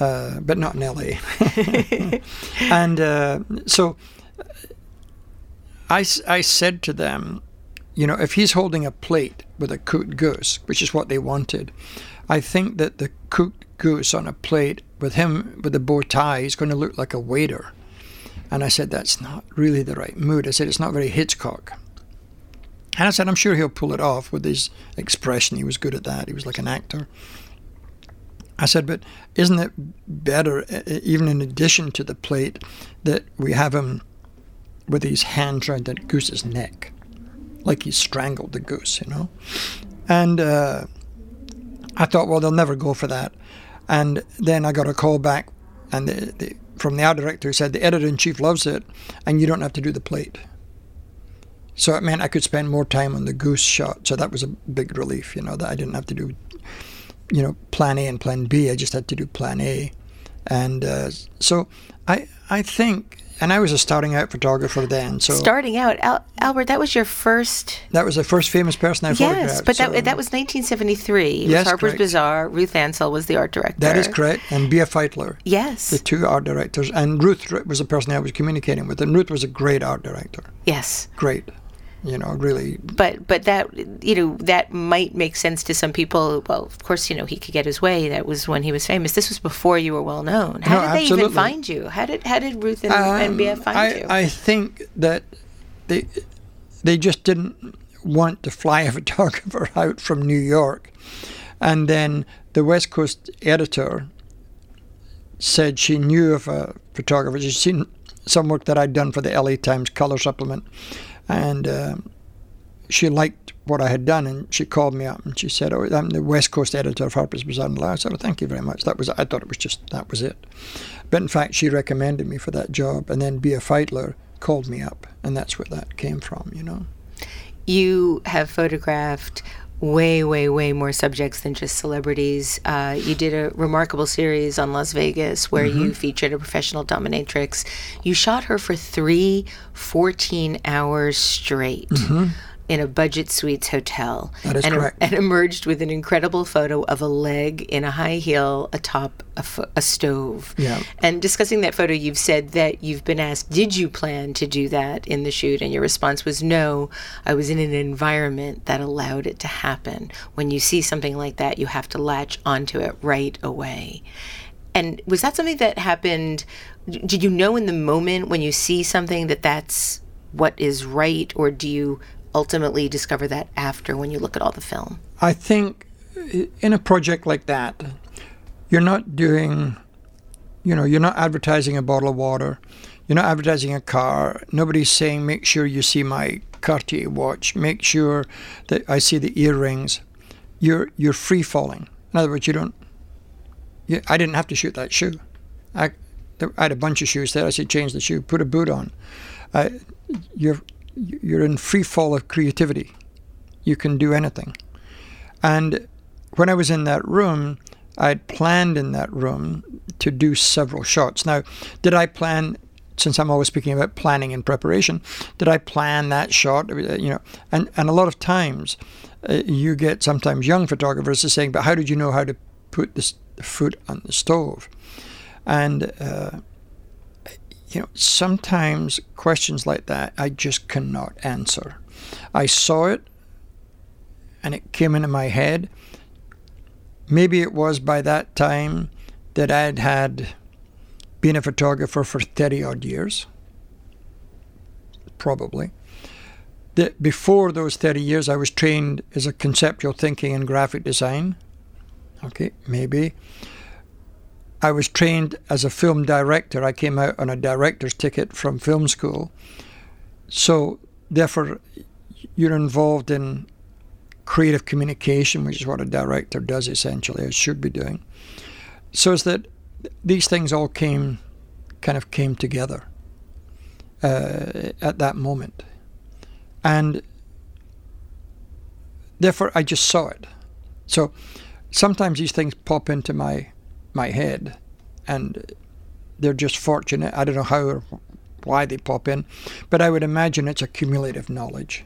uh, but not in LA. and uh, so I said to them, you know, if he's holding a plate with a cooked goose, which is what they wanted, I think that the cooked goose on a plate with him with a bow tie he's going to look like a waiter. And I said, that's not really the right mood. I said, it's not very Hitchcock. And I said, I'm sure he'll pull it off with his expression. He was good at that. He was like an actor. I said, but isn't it better, even in addition to the plate, that we have him with his hands around the goose's neck, like he strangled the goose, you know? And uh, I thought, well, they'll never go for that. And then I got a call back, and the, the, from the art director who said the editor in chief loves it, and you don't have to do the plate. So it meant I could spend more time on the goose shot. So that was a big relief, you know, that I didn't have to do, you know, plan A and plan B. I just had to do plan A. And uh, so I, I think, and I was a starting out photographer then. So Starting out, Al- Albert, that was your first. that was the first famous person I photographed. Yes, but that, so- that was 1973. It was Yes, Harper's correct. Bazaar. Ruth Ansel was the art director. That is correct. And Bea Feitler. Yes. The two art directors. And Ruth was the person I was communicating with. And Ruth was a great art director. yes. Great. You know, really. But but that you know that might make sense to some people. Well, of course, you know he could get his way. That was when he was famous. This was before you were well known. How No, did they even find you? How did how did Ruth and, um, and BF find I, you? I think that they they just didn't want to fly a photographer out from New York, and then the West Coast editor said she knew of a photographer. She'd seen some work that I'd done for the LA Times color supplement, and um she liked what I had done, and she called me up and she said, "Oh, I'm the West Coast editor of Harper's Bazaar." And I said, "Oh, thank you very much." That was I thought it was just that was it, but in fact, she recommended me for that job, and then Bea Feitler called me up, and that's where that came from, you know. you have photographed way, way, way more subjects than just celebrities. Uh, you did a remarkable series on Las Vegas where Mm-hmm. you featured a professional dominatrix. You shot her for three 14 hours straight. In a budget suites hotel. That is and, correct. and emerged with an incredible photo of a leg in a high heel atop a, fo- a stove. Yeah. And discussing that photo, you've said that you've been asked, did you plan to do that in the shoot? And your response was, no, I was in an environment that allowed it to happen. When you see something like that, you have to latch onto it right away. And was that something that happened? Did you know in the moment when you see something that that's what is right? Or do you ultimately discover that after when you look at all the film? I think in a project like that, you're not doing, you know, you're not advertising a bottle of water, you're not advertising a car. Nobody's saying, make sure you see my Cartier watch, make sure that I see the earrings. You're you're free falling. In other words, you don't. You, I didn't have to shoot that shoe. I, I had a bunch of shoes there. I said, change the shoe, put a boot on. I, you're you're in free fall of creativity. You can do anything. And when I was in that room, I'd planned in that room to do several shots. Now, did I plan? Since I'm always speaking about planning and preparation, did I plan that shot? Uh, You know, and and a lot of times, uh, you get sometimes young photographers are saying, "But how did you know how to put this foot on the stove?" And uh, you know, sometimes questions like that I just cannot answer. I saw it and it came into my head. Maybe it was by that time that I'd had been a photographer for 30 odd years. Probably. That before those 30 years, I was trained as a conceptual thinking and graphic design. Okay, maybe. I was trained as a film director. I came out on a director's ticket from film school. So, therefore, you're involved in creative communication, which is what a director does essentially, or should be doing. So, it's that these things all came, kind of came together uh, at that moment. And therefore, I just saw it. So, sometimes these things pop into my my head, and they're just fortunate. I don't know how or why they pop in, but I would imagine it's a cumulative knowledge.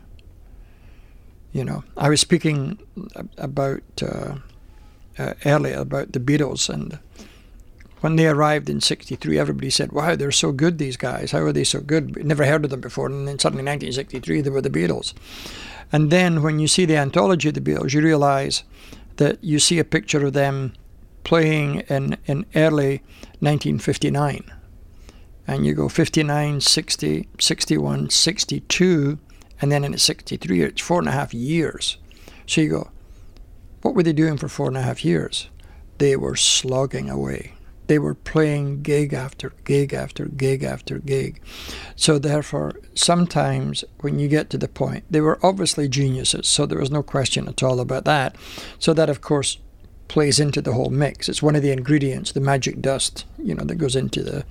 You know, I was speaking about uh, uh, earlier about the Beatles, and when they arrived in 63, everybody said, wow, they're so good, these guys. How are they so good? Never heard of them before. And then suddenly, 1963, they were the Beatles. And then when you see the anthology of the Beatles, you realize that you see a picture of them playing in, in early 1959. And you go 59, 60, 61, 62, and then in 63, it's four and a half years. So you go, what were they doing for four and a half years? They were slogging away they were playing gig after gig after gig after gig. So, therefore, sometimes when you get to the point, they were obviously geniuses, so there was no question at all about that. So, that of course plays into the whole mix. It's one of the ingredients, the magic dust, you know, that goes into the,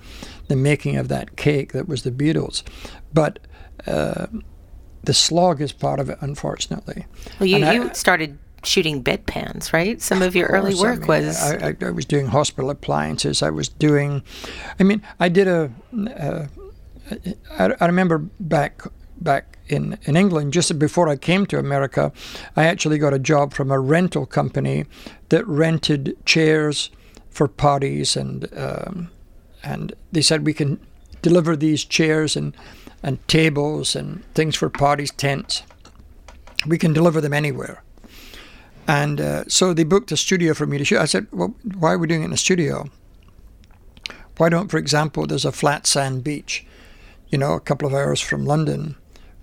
the making of that cake that was the Beatles. But uh, the slog is part of it, unfortunately. Well, you, you started shooting bedpans, right? Some of your of early work I mean, was. I, I, I, was doing hospital appliances. I was doing, I mean, I did a. Uh, I, I remember back back in, in England, just before I came to America, I actually got a job from a rental company that rented chairs for parties, and um, and they said we can deliver these chairs and and tables and things for parties, tents. We can deliver them anywhere. And uh, so they booked a studio for me to shoot. I said, well, why are we doing it in a studio? Why don't, for example, there's a flat sand beach, you know, a couple of hours from London.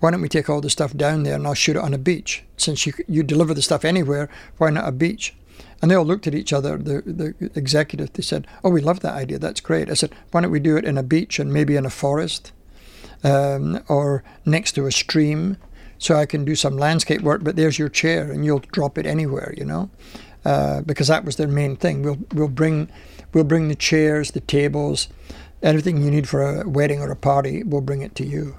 Why don't we take all the stuff down there and I'll shoot it on a beach? Since you, you deliver the stuff anywhere, why not a beach? And they all looked at each other, the, the executive, they said, Oh, we love that idea. That's great. I said, Why don't we do it in a beach and maybe in a forest um, or next to a stream? so I can do some landscape work, but there's your chair and you'll drop it anywhere, you know, uh, because that was their main thing. We'll we'll bring we'll bring the chairs, the tables, everything you need for a wedding or a party. We'll bring it to you,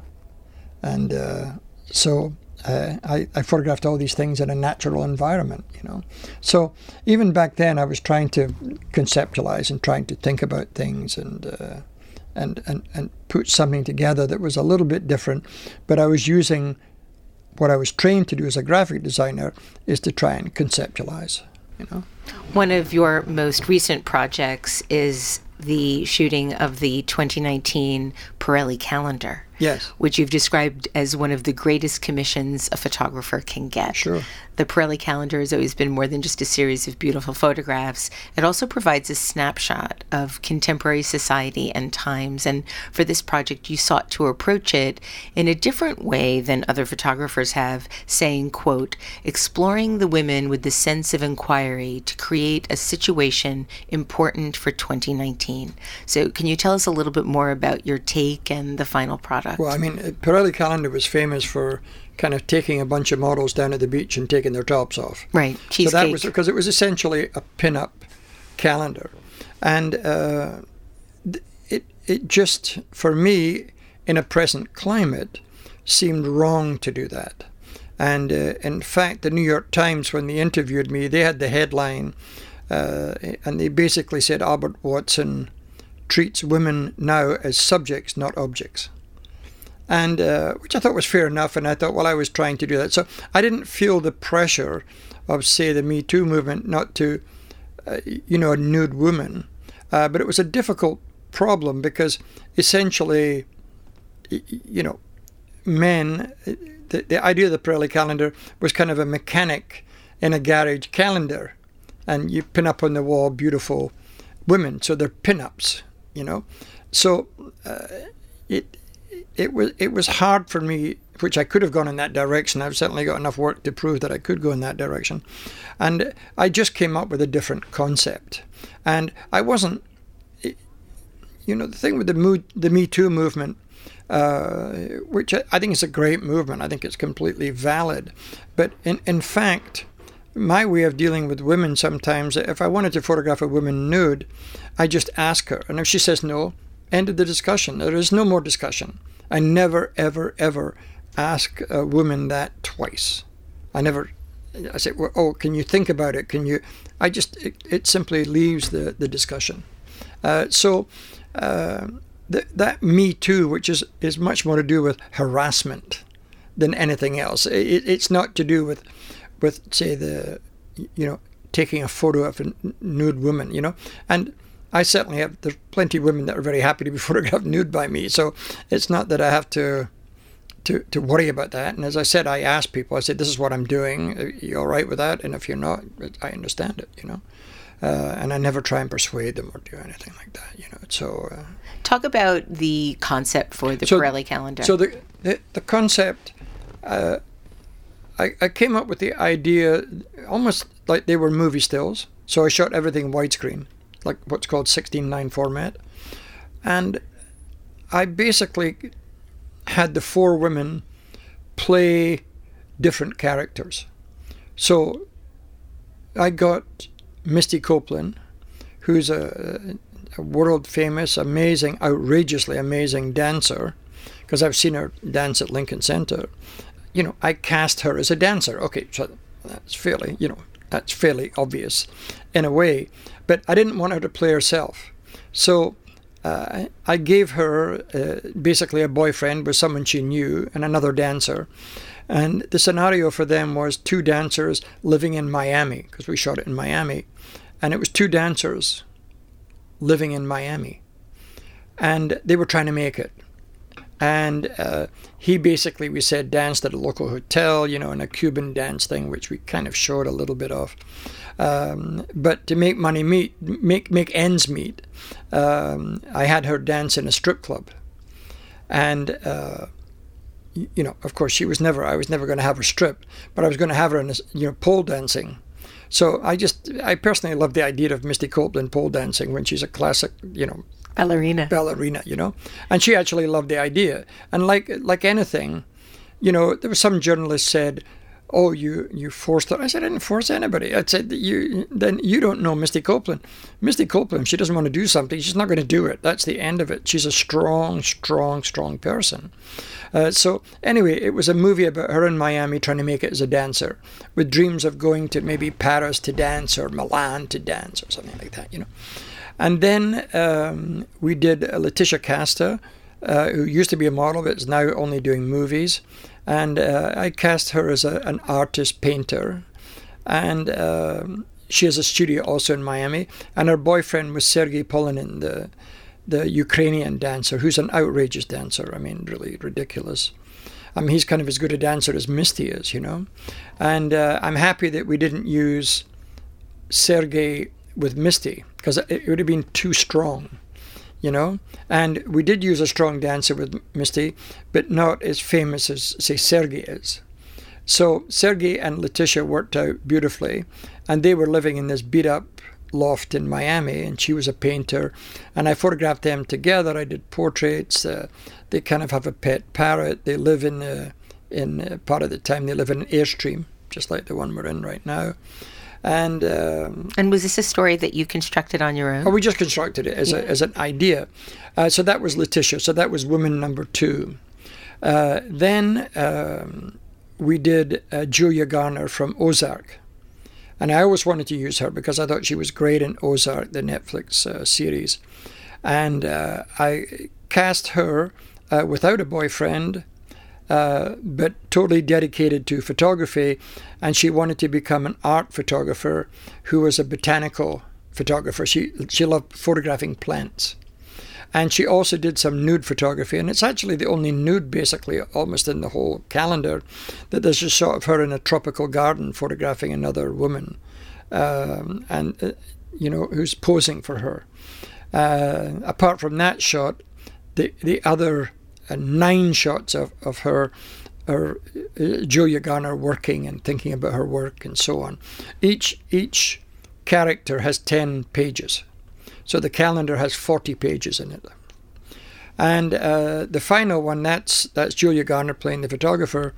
and uh, so. Uh, I, I, photographed all these things in a natural environment, you know. So even back then, I was trying to conceptualize and trying to think about things and uh, and and and put something together that was a little bit different. But I was using what I was trained to do as a graphic designer is to try and conceptualize, you know. One of your most recent projects is the shooting of the 2019 Pirelli calendar. Yes. Which you've described as one of the greatest commissions a photographer can get. Sure. The Pirelli calendar has always been more than just a series of beautiful photographs. It also provides a snapshot of contemporary society and times. And for this project, you sought to approach it in a different way than other photographers have, saying, quote, exploring the women with the sense of inquiry to create a situation important for 2019. So can you tell us a little bit more about your take and the final product? Well, I mean, Pirelli calendar was famous for kind of taking a bunch of models down at the beach and taking their tops off. Right, cheesecake. So that was because it was essentially a pin-up calendar, and uh, it it just for me in a present climate seemed wrong to do that. And uh, in fact, the New York Times, when they interviewed me, they had the headline, uh, and they basically said Albert Watson treats women now as subjects, not objects and uh, which I thought was fair enough. And I thought, well, I was trying to do that, so I didn't feel the pressure of, say, the Me Too movement not to, uh, you know, a nude woman. Uh, but it was a difficult problem because essentially, you know, men, the, the idea of the Pirelli calendar was kind of a mechanic in a garage calendar, and you pin up on the wall beautiful women, so they're pin-ups, you know. So uh, it it was it was hard for me, which I could have gone in that direction. I've certainly got enough work to prove that I could go in that direction, and I just came up with a different concept, and I wasn't. You know, the thing with the mood, the Me Too movement, uh, which I think is a great movement. I think it's completely valid, but in in fact my way of dealing with women sometimes, if I wanted to photograph a woman nude, I just ask her. And if she says no, end of the discussion. There is no more discussion. I never, ever, ever ask a woman that twice. I never. I say, well, "Oh, can you think about it? Can you?" I just it, it simply leaves the the discussion. Uh, so uh, th- that Me Too, which is is much more to do with harassment than anything else. It, it's not to do with with say the you know taking a photo of a nude woman. You know, and I certainly have. There's plenty of women that are very happy to be photographed nude by me. So it's not that I have to to, to worry about that. And as I said, I ask people, I said, this is what I'm doing. Are you all right with that? And if you're not, I understand it, you know. Uh, and I never try and persuade them or do anything like that, you know. So, uh, talk about the concept for the so, Pirelli calendar. So the the, the concept, uh, I I came up with the idea almost like they were movie stills. So I shot everything widescreen, like what's called 16:9 format, and I basically had the four women play different characters. So I got Misty Copeland, who's a, a world famous, amazing, outrageously amazing dancer, because I've seen her dance at Lincoln Center. You know, I cast her as a dancer. Okay, so that's fairly, you know, that's fairly obvious in a way. But I didn't want her to play herself. So uh, I gave her uh, basically a boyfriend with someone she knew and another dancer. And the scenario for them was two dancers living in Miami, because we shot it in Miami. And it was two dancers living in Miami. And they were trying to make it. And uh, he basically, we said, danced at a local hotel, you know, in a Cuban dance thing, which we kind of showed a little bit of. Um, but to make money meet, make make ends meet, um, I had her dance in a strip club, and uh, you know, of course, she was never. I was never going to have her stripped, but I was going to have her in, a, you know, pole dancing. So I just, I personally love the idea of Misty Copeland pole dancing when she's a classic, you know, ballerina. Ballerina, you know, and she actually loved the idea. And like like anything, you know, there was some journalist said, "Oh, you you forced her." I said, "I didn't force anybody." I said, "You then you don't know Misty Copeland. Misty Copeland, she doesn't want to do something. She's not going to do it. That's the end of it. She's a strong, strong, strong person." Uh, so anyway, it was a movie about her in Miami trying to make it as a dancer, with dreams of going to maybe Paris to dance or Milan to dance or something like that, you know. And then um, we did Laetitia Casta, uh, who used to be a model but is now only doing movies. And uh, I cast her as a, an artist painter. And um, she has a studio also in Miami. And her boyfriend was Sergei Polunin, the, the Ukrainian dancer, who's an outrageous dancer. I mean, really ridiculous. I mean, he's kind of as good a dancer as Misty is, you know. And uh, I'm happy that we didn't use Sergei with Misty because it would have been too strong, you know. And we did use a strong dancer with Misty, but not as famous as say Sergei is. So Sergei and Laetitia worked out beautifully, and they were living in this beat up loft in Miami, and she was a painter, and I photographed them together. I did portraits. Uh, they kind of have a pet parrot. They live in uh, in uh, part of the time they live in an airstream, just like the one we're in right now. And um, and was this a story that you constructed on your own? Oh, we just constructed it as, yeah. a, as an idea. Uh, so that was Laetitia. So that was woman number two. Uh, then um, we did uh, Julia Garner from Ozark. And I always wanted to use her because I thought she was great in Ozark, the Netflix uh, series. And uh, I cast her uh, without a boyfriend uh, but totally dedicated to photography. And she wanted to become an art photographer who was a botanical photographer. She, she loved photographing plants. And she also did some nude photography, and it's actually the only nude, basically, almost in the whole calendar, that there's a shot of her in a tropical garden photographing another woman, um, and uh, you know who's posing for her. Uh, apart from that shot, the the other nine shots of, of her, her uh, Julia Garner working and thinking about her work and so on. Each each character has ten pages, so the calendar has forty pages in it. And uh, the final one, that's that's Julia Garner playing the photographer,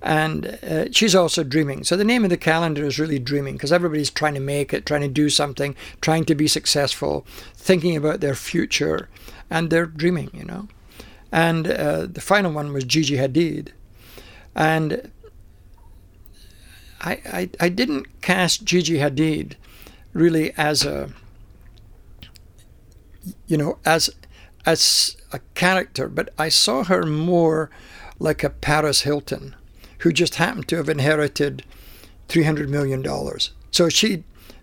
and uh, she's also dreaming. So the name of the calendar is really dreaming because everybody's trying to make it, trying to do something, trying to be successful, thinking about their future, and they're dreaming, you know. And uh, the final one was Gigi Hadid. And I, I, I didn't cast Gigi Hadid really as a, you know, as as a character, but I saw her more like a Paris Hilton, who just happened to have inherited three hundred million dollars. So she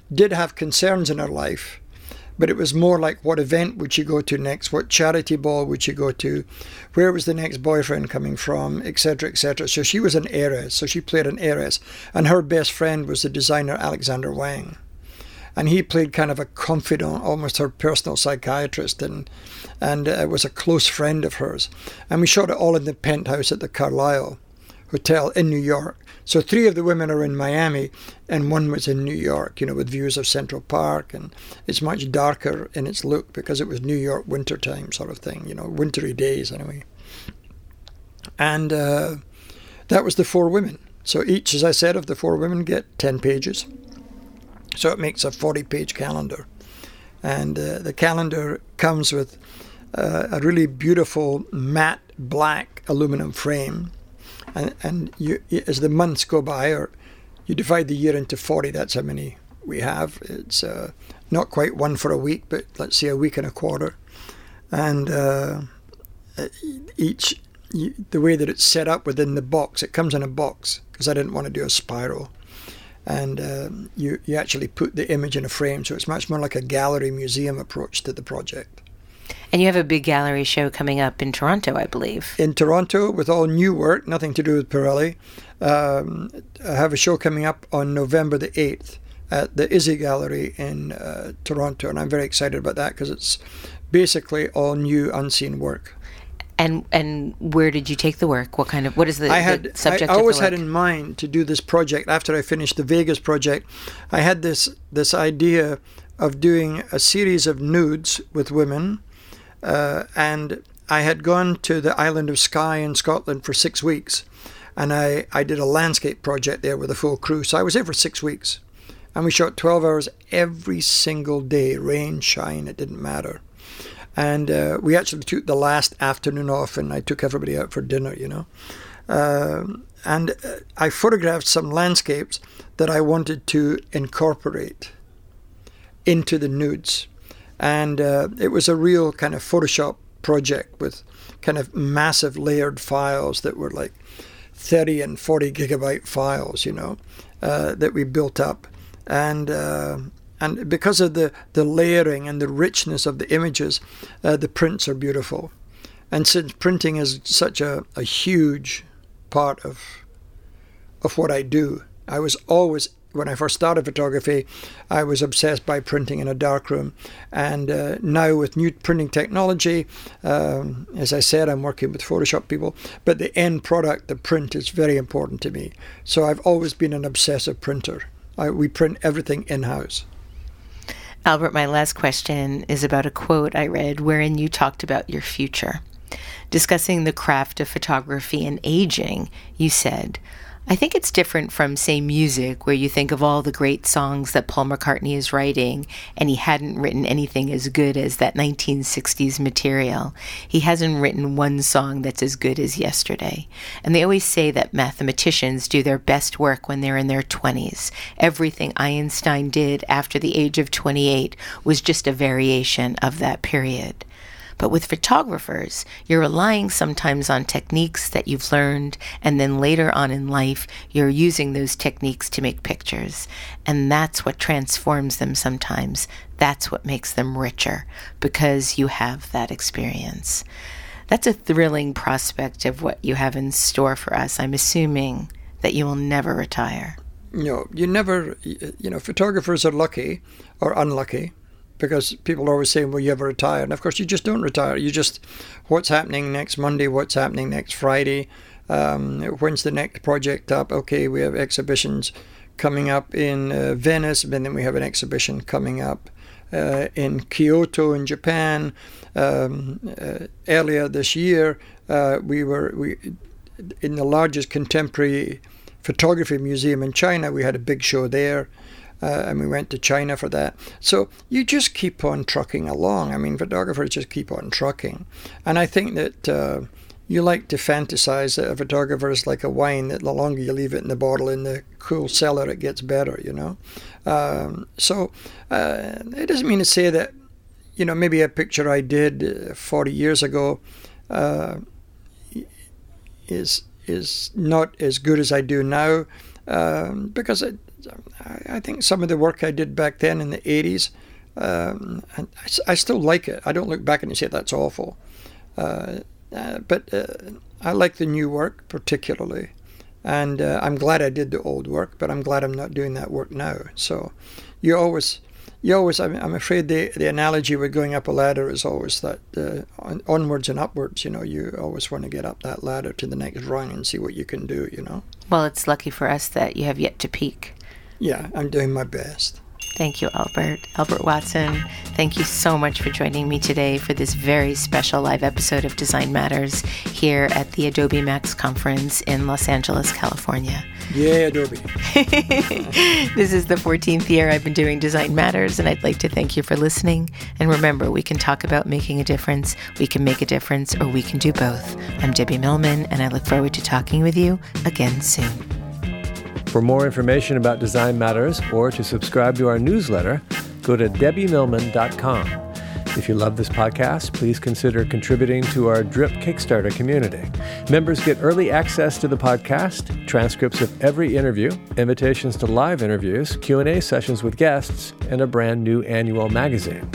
did have concerns in her life, but it was more like what event would she go to next, what charity ball would she go to, where was the next boyfriend coming from, etc., etc. So she was an heiress, so she played an heiress, and her best friend was the designer Alexander Wang, and he played kind of a confidant, almost her personal psychiatrist, and and uh, was a close friend of hers, and we shot it all in the penthouse at the Carlyle Hotel in New York. So three of the women are in Miami, and one was in New York, you know, with views of Central Park, and it's much darker in its look because it was New York wintertime sort of thing, you know, wintry days anyway. And uh, that was the four women. So each, as I said, of the four women get 10 pages. So it makes a 40 page calendar. And uh, the calendar comes with uh, a really beautiful matte black aluminum frame and and you as the months go by, or you divide the year into forty. That's how many we have. It's uh, not quite one for a week, but let's say a week and a quarter, and uh, each the way that it's set up within the box, it comes in a box because I didn't want to do a spiral. And uh, you, you actually put the image in a frame, so it's much more like a gallery museum approach to the project. And you have a big gallery show coming up in Toronto, I believe. In Toronto, with all new work, nothing to do with Pirelli. Um, I have a show coming up on November the 8th at the Izzy Gallery in uh, Toronto, and I'm very excited about that because it's basically all new, unseen work. And and where did you take the work? What kind of what is the, I had, the subject? I always had in mind to do this project after I finished the Vegas project. I had this this idea of doing a series of nudes with women uh, and I had gone to the island of Skye in Scotland for six weeks, and I, I did a landscape project there with a full crew. So I was there for six weeks, and we shot 12 hours every single day, rain, shine, it didn't matter. And uh, we actually took the last afternoon off, and I took everybody out for dinner, you know. Uh, and uh, I photographed some landscapes that I wanted to incorporate into the nudes and uh, it was a real kind of Photoshop project with kind of massive layered files that were like 30 and 40 gigabyte files, you know, uh, that we built up, and uh, and because of the the layering and the richness of the images, uh, the prints are beautiful, and since printing is such a, a huge part of of what I do, I was always when I first started photography, I was obsessed by printing in a darkroom. And uh, now, with new printing technology, um, as I said, I'm working with Photoshop people, but the end product, the print, is very important to me. So I've always been an obsessive printer. I, we print everything in house. Albert, my last question is about a quote I read wherein you talked about your future. Discussing the craft of photography and aging, you said, I think it's different from, say, music, where you think of all the great songs that Paul McCartney is writing, and he hadn't written anything as good as that 1960s material. He hasn't written one song that's as good as yesterday. And they always say that mathematicians do their best work when they're in their 20s. Everything Einstein did after the age of 28 was just a variation of that period. But with photographers, you're relying sometimes on techniques that you've learned, and then later on in life, you're using those techniques to make pictures. And that's what transforms them sometimes. That's what makes them richer because you have that experience. That's a thrilling prospect of what you have in store for us. I'm assuming that you will never retire. No, you never, you know, photographers are lucky or unlucky because people are always saying, "Will you ever retire?" And of course, you just don't retire. You just what's happening next Monday, what's happening next Friday, um, when's the next project up? Okay, we have exhibitions coming up in uh, Venice, and then we have an exhibition coming up uh, in Kyoto in Japan. Um, uh, earlier this year, uh, we were we in the largest contemporary photography museum in China. We had a big show there uh, and we went to China for that. So you just keep on trucking along. I mean, photographers just keep on trucking, and I think that. Uh, you like to fantasize that a photographer is like a wine that the longer you leave it in the bottle in the cool cellar it gets better you know um, so uh, it doesn't mean to say that you know maybe a picture i did uh, 40 years ago uh, is is not as good as i do now um, because it, I think some of the work I did back then in the 80s Um, I, I, still like it. I don't look back and say that's awful. Uh, uh, but uh, I like the new work particularly. And uh, I'm glad I did the old work, but I'm glad I'm not doing that work now. So you always, you always, I'm, afraid the, the analogy with going up a ladder is always that uh, on, onwards and upwards, you know, you always want to get up that ladder to the next rung and see what you can do, you know. Well, it's lucky for us that you have yet to peak. Yeah, I'm doing my best. Thank you, Albert. Albert Watson, thank you so much for joining me today for this very special live episode of Design Matters here at the Adobe Max conference in Los Angeles, California. Yeah, Adobe. this is the 14th year I've been doing Design Matters, and I'd like to thank you for listening. And remember, we can talk about making a difference, we can make a difference, or we can do both. I'm Debbie Millman, and I look forward to talking with you again soon. For more information about Design Matters or to subscribe to our newsletter, go to debbiemillman.com. If you love this podcast, please consider contributing to our Drip Kickstarter community. Members get early access to the podcast, transcripts of every interview, invitations to live interviews, Q&A sessions with guests, and a brand new annual magazine.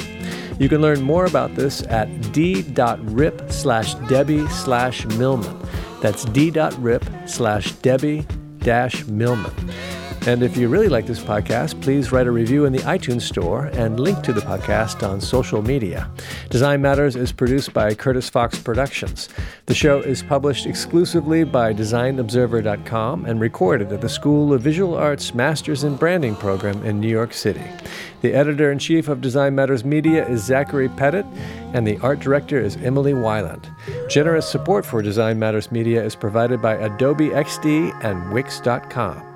You can learn more about this at d.rip slash Debbie slash Millman. That's d.rip slash Debbie Millman. And if you really like this podcast, please write a review in the iTunes Store and link to the podcast on social media. Design Matters is produced by Curtis Fox Productions. The show is published exclusively by DesignObserver.com and recorded at the School of Visual Arts Masters in Branding program in New York City. The editor in chief of Design Matters Media is Zachary Pettit, and the art director is Emily Weiland. Generous support for Design Matters Media is provided by Adobe XD and Wix.com.